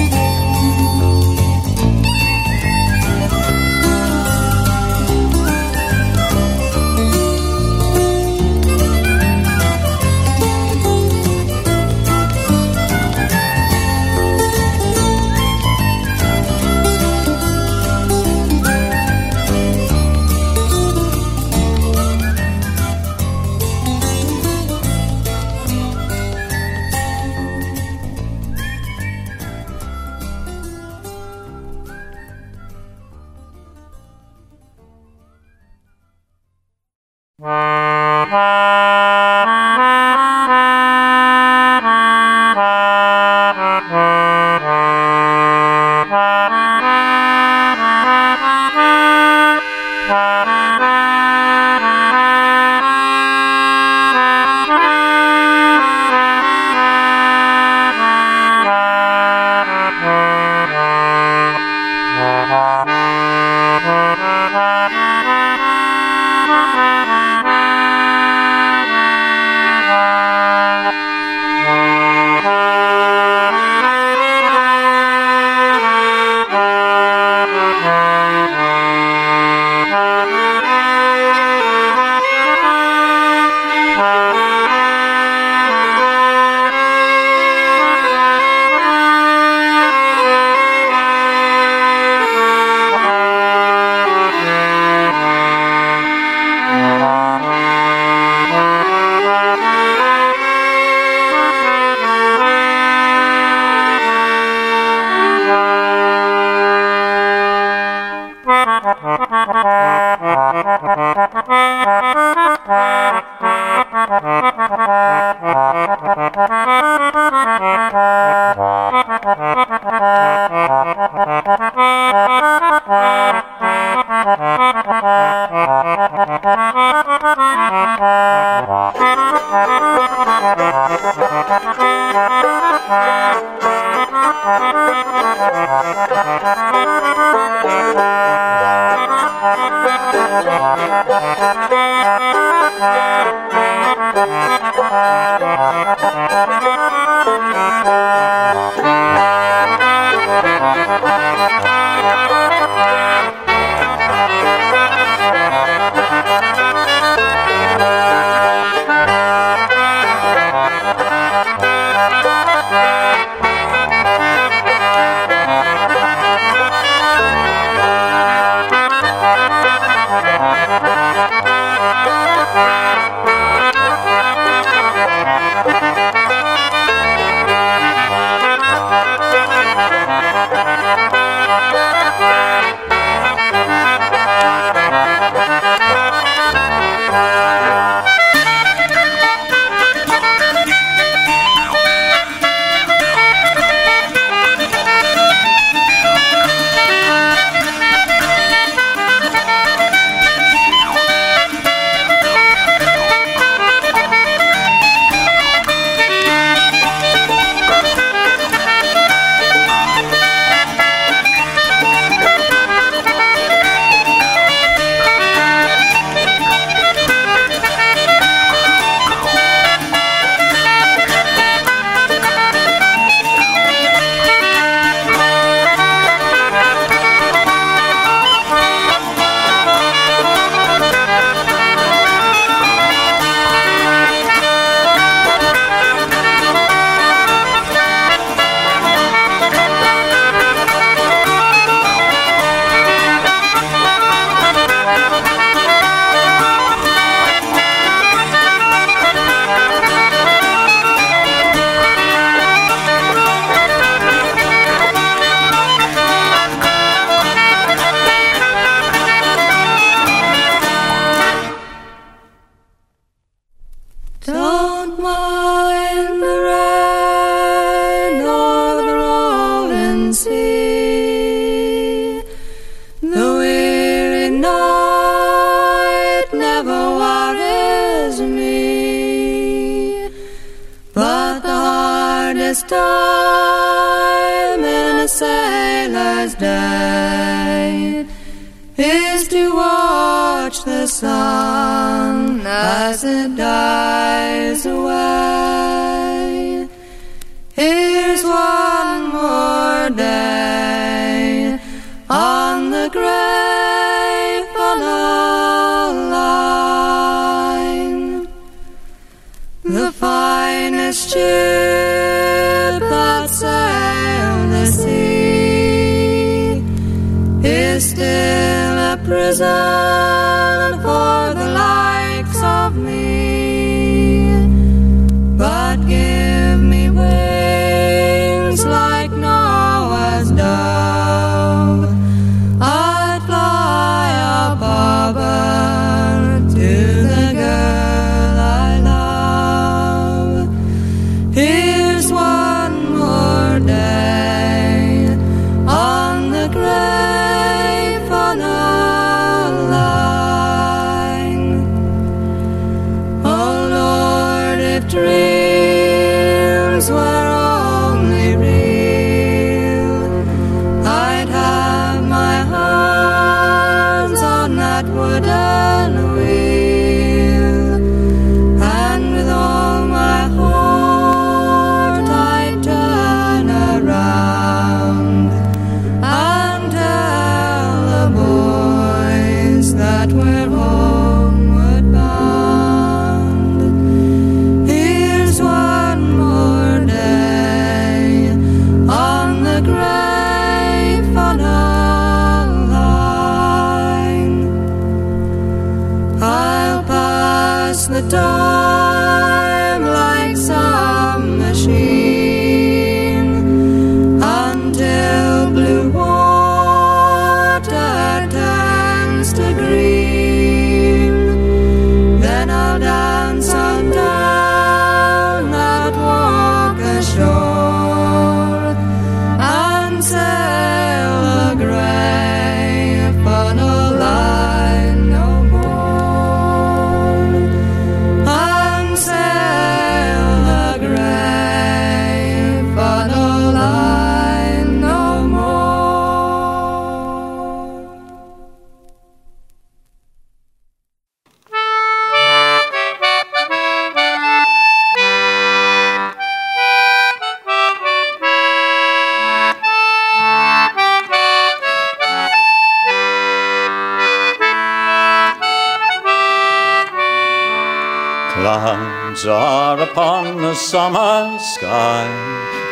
Speaker 21: Summer sky,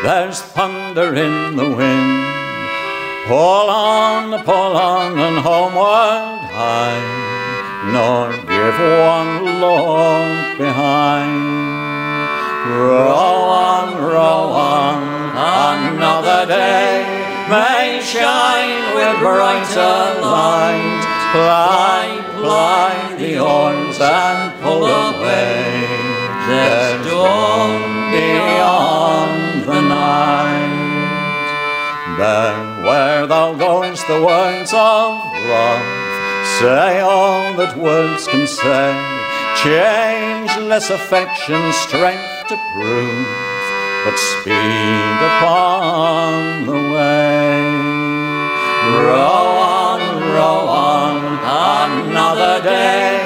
Speaker 21: there's thunder in the wind. Pull on, pull on, and homeward hie, nor give one look behind. Row on, row on, another day may shine with brighter light. Ply, ply the oars and pull away. There's dawn beyond the night. There where thou goest, the words of love say all that words can say. Changeless affection, strength to prove, but speed upon the way. Row on, row on, another day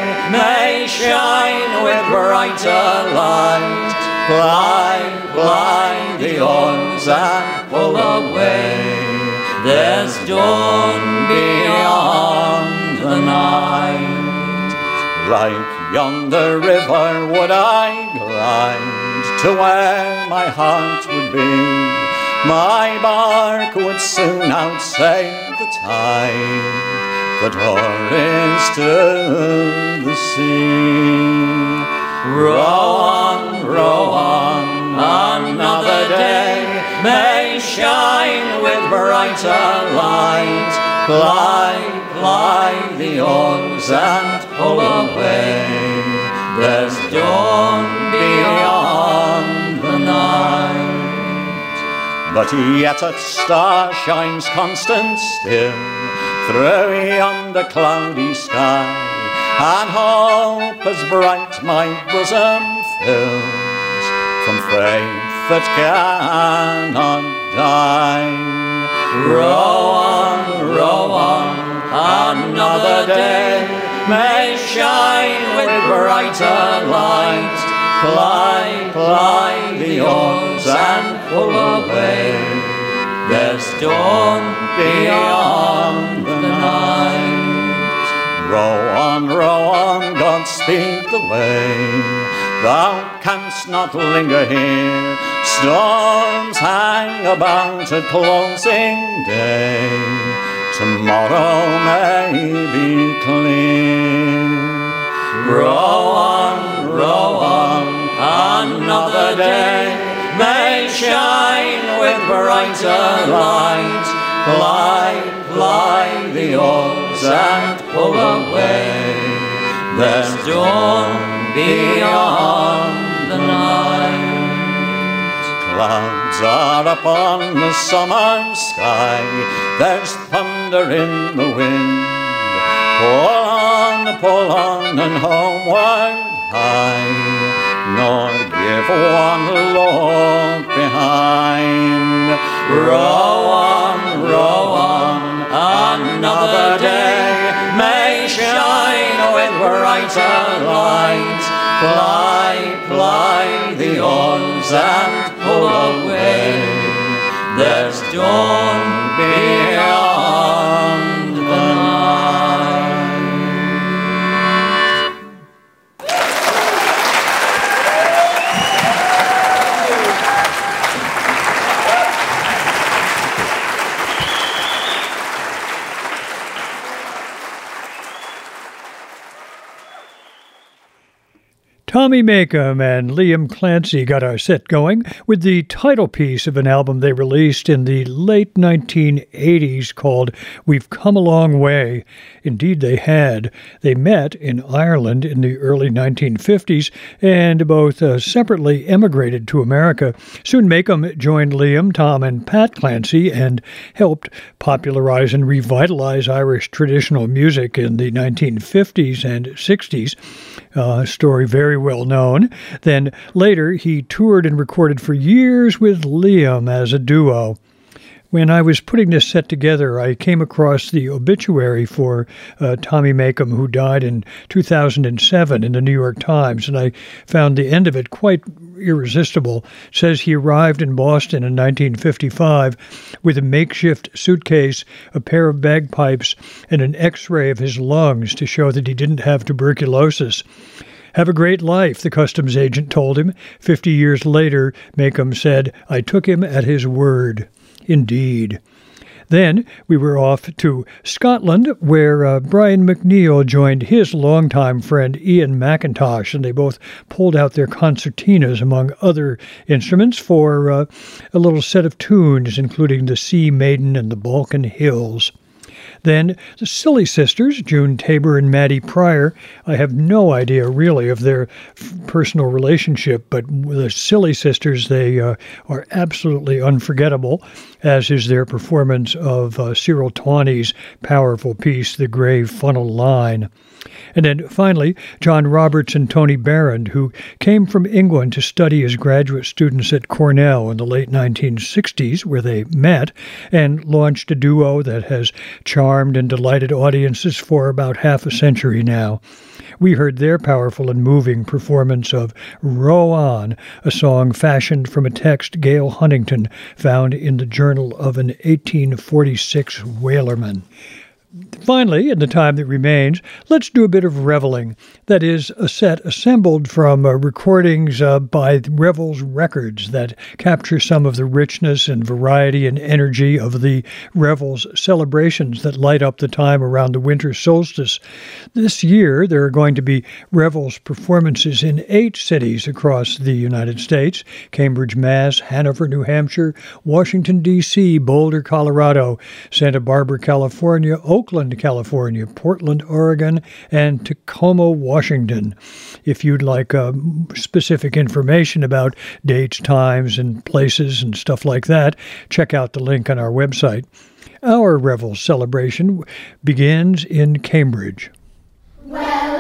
Speaker 21: with brighter light. Ply, ply the oars and pull away. There's dawn beyond the night. Like yonder river would I glide to where my heart would be. My bark would soon outsave the tide hurries to the sea. Row on, row on, another day may shine with brighter light. Ply, ply the oars and pull away. There's dawn beyond the night. But yet a star shines constant still through yonder cloudy sky, and hope as bright my bosom fills from faith that cannot die. Row on, row on, another day may shine with brighter light. Ply, ply the oars and pull away. There's dawn beyond the. Row on, row on, God speed the way. Thou canst not linger here. Storms hang about at closing day. Tomorrow may be clear. Row on, row on, another day may shine with brighter light. Ply, ply the and pull away. There's dawn beyond the night. Clouds are upon the summer sky. There's thunder in the wind. Pull on, pull on, and homeward hie. Nor give one look behind. Row on, row on, another day may shine with brighter light. Ply, ply the oars and pull away. There's dawn beyond
Speaker 1: Tommy Makem and Liam Clancy got our set going with the title piece of an album they released in the late 1980s called We've Come a Long Way. Indeed, they had. They met in Ireland in the early 1950s and both uh, separately emigrated to America. Soon Makem joined Liam, Tom, and Pat Clancy and helped popularize and revitalize Irish traditional music in the 1950s and 60s. Uh, story very well known. Then later, he toured and recorded for years with Liam as a duo. When I was putting this set together, I came across the obituary for uh, Tommy Makem, who died in 2007 in the New York Times, and I found the end of it quite irresistible. It says he arrived in Boston in 1955 with a makeshift suitcase, a pair of bagpipes, and an x ray of his lungs to show that he didn't have tuberculosis. Have a great life, the customs agent told him. Fifty years later, Makem said, I took him at his word. Indeed. Then we were off to Scotland, where uh, Brian McNeill joined his longtime friend Ian McIntosh, and they both pulled out their concertinas, among other instruments, for uh, a little set of tunes, including the Sea Maiden and the Balkan Hills. Then the Silly Sisters, June Tabor and Maddy Prior. I have no idea really of their personal relationship, but the Silly Sisters, they uh, are absolutely unforgettable, as is their performance of uh, Cyril Tawney's powerful piece, The Grey Funnel Line. And then finally, John Roberts and Tony Barrand, who came from England to study as graduate students at Cornell in the late 1960s, where they met, and launched a duo that has charmed and delighted audiences for about half a century now. We heard their powerful and moving performance of Row On, a song fashioned from a text Gale Huntington found in the journal of an 1846 whalerman. Finally, in the time that remains, let's do a bit of reveling. That is, a set assembled from uh, recordings uh, by Revels Records that capture some of the richness and variety and energy of the Revels celebrations that light up the time around the winter solstice. This year, there are going to be Revels performances in eight cities across the United States Cambridge, Mass., Hanover, New Hampshire, Washington, D.C., Boulder, Colorado, Santa Barbara, California, Oakland, California, Portland, Oregon, and Tacoma, Washington. If you'd like uh, specific information about dates, times, and places and stuff like that, check out the link on our website. Our Revel celebration begins in Cambridge.
Speaker 22: Well,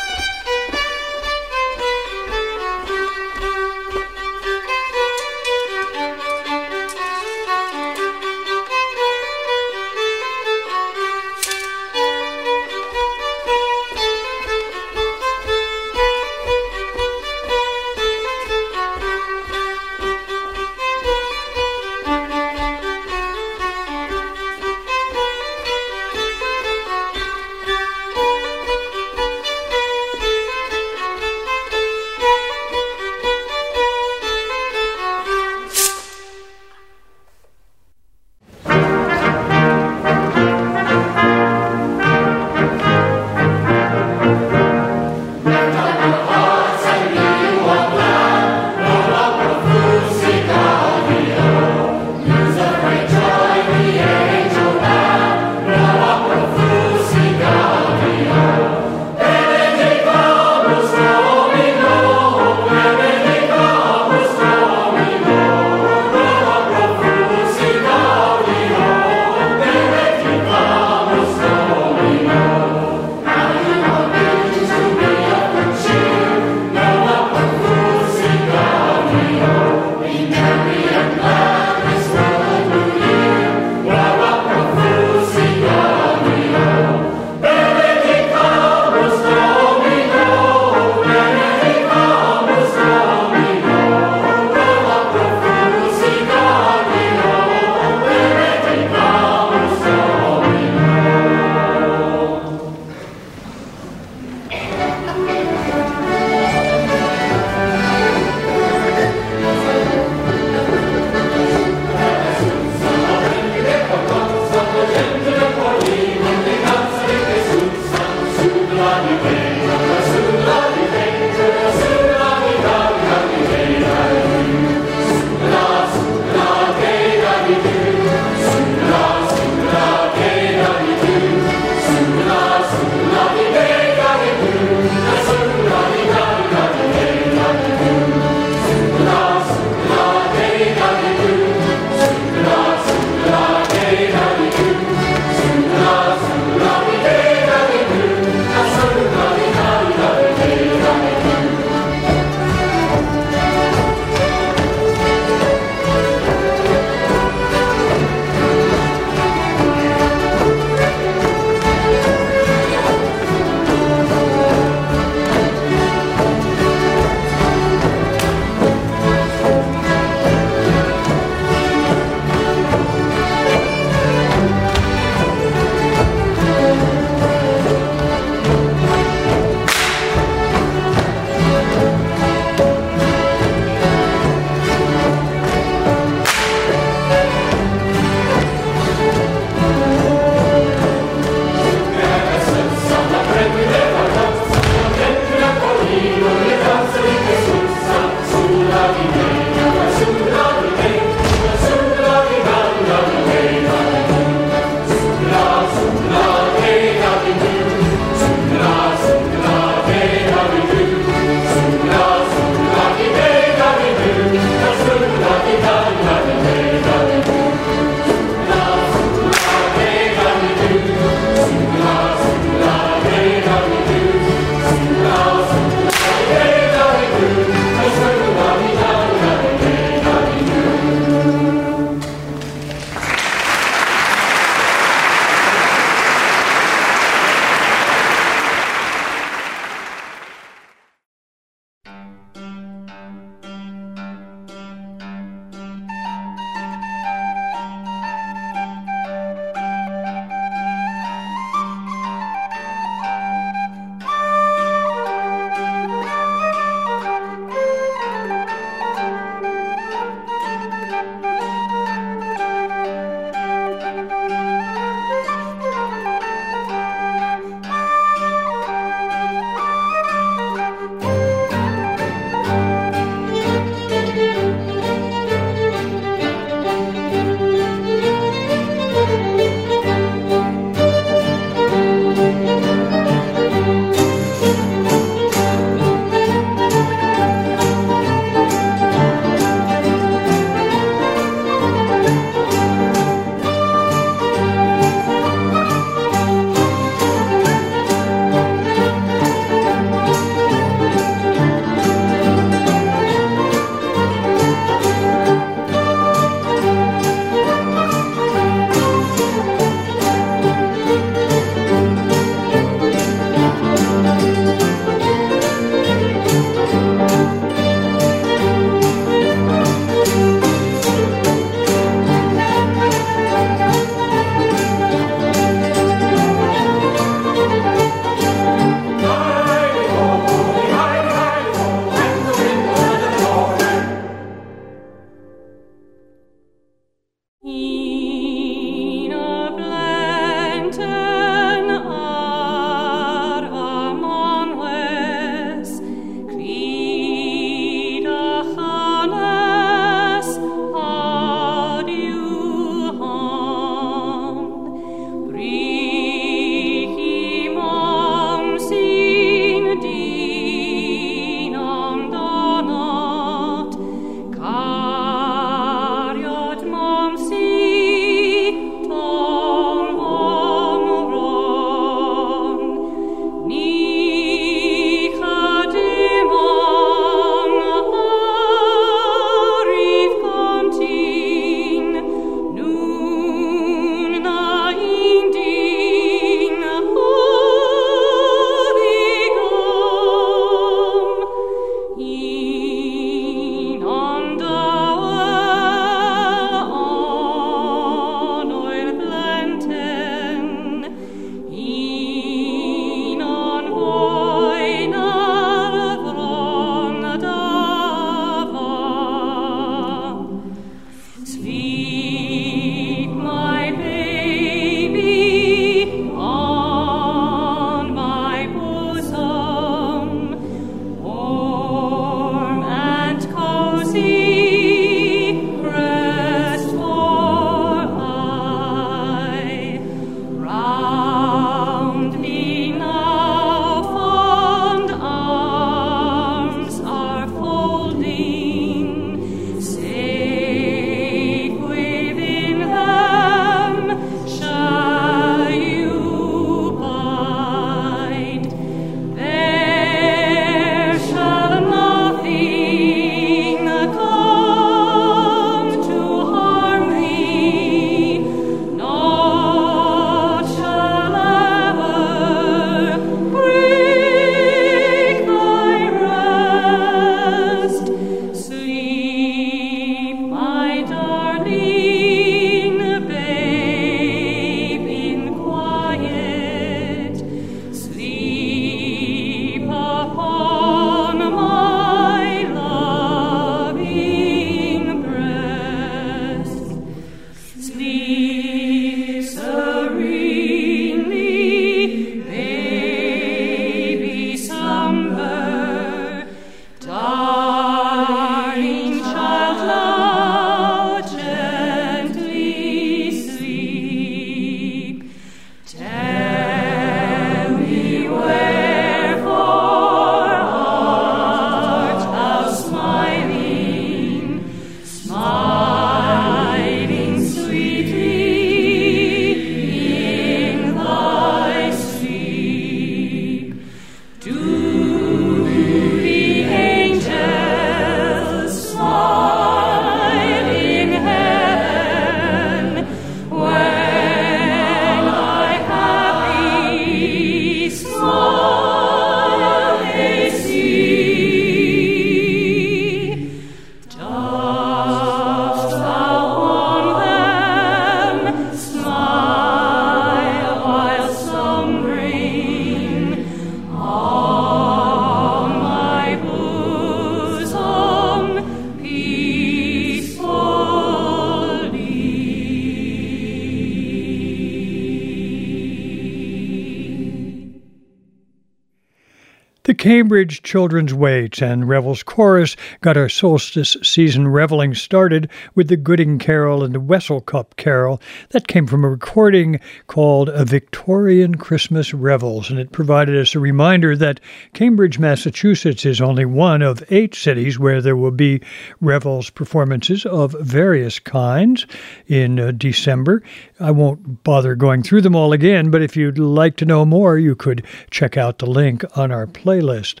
Speaker 1: Cambridge Children's Waits and Revels Chorus got our solstice season reveling started with the Gooding Carol and the Wessel Cup Carol. That came from a recording called A Victorian Christmas Revels, and it provided us a reminder that Cambridge, Massachusetts is only one of eight cities where there will be Revels performances of various kinds in uh, December. I won't bother going through them all again, but if you'd like to know more, you could check out the link on our playlist. list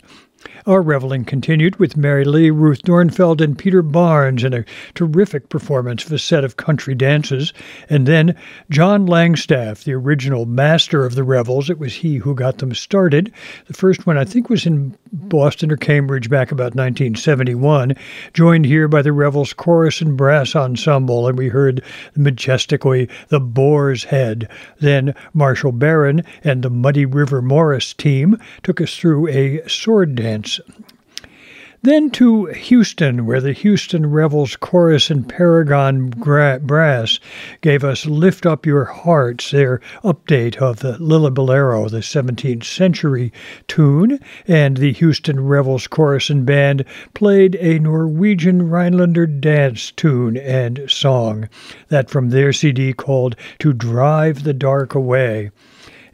Speaker 1: Our reveling continued with Mary Lee, Ruth Dornfeld, and Peter Barnes in a terrific performance of a set of country dances. And then John Langstaff, the original master of the revels. It was he who got them started. The first one, I think, was in Boston or Cambridge back about 1971, joined here by the Revels Chorus and Brass Ensemble, and we heard majestically The Boar's Head. Then Marshall Barron and the Muddy River Morris team took us through a sword dance then to Houston, where the Houston Revels Chorus and Paragon Brass gave us Lift Up Your Hearts, their update of the Lilliburlero, the 17th century tune, and the Houston Revels Chorus and Band played a Norwegian Rhinelander dance tune and song, that from their CD called To Drive the Dark Away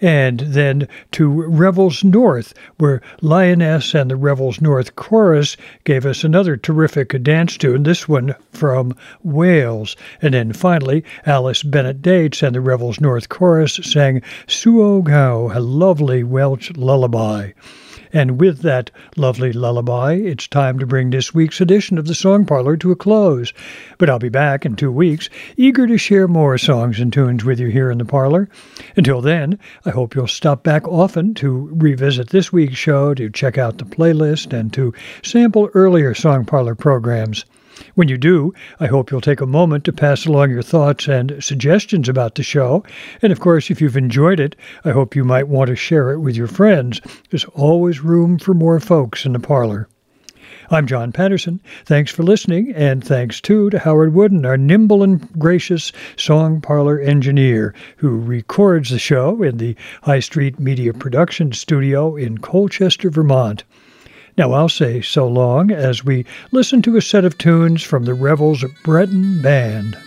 Speaker 1: and then to Revels North, where Lioness and the Revels North Chorus gave us another terrific dance tune, this one from Wales. And then finally, Alice Bennett Dates and the Revels North Chorus sang Suo Gân, a lovely Welsh lullaby. And with that lovely lullaby, it's time to bring this week's edition of the Song Parlor to a close. But I'll be back in two weeks, eager to share more songs and tunes with you here in the parlor. Until then, I hope you'll stop back often to revisit this week's show, to check out the playlist, and to sample earlier Song Parlor programs. When you do, I hope you'll take a moment to pass along your thoughts and suggestions about the show. And of course, if you've enjoyed it, I hope you might want to share it with your friends. There's always room for more folks in the parlor. I'm John Patterson. Thanks for listening, and thanks too to Howard Wooden, our nimble and gracious song parlor engineer, who records the show in the High Street Media Production Studio in Colchester, Vermont. Now I'll say so long as we listen to a set of tunes from the Revels Breton Band.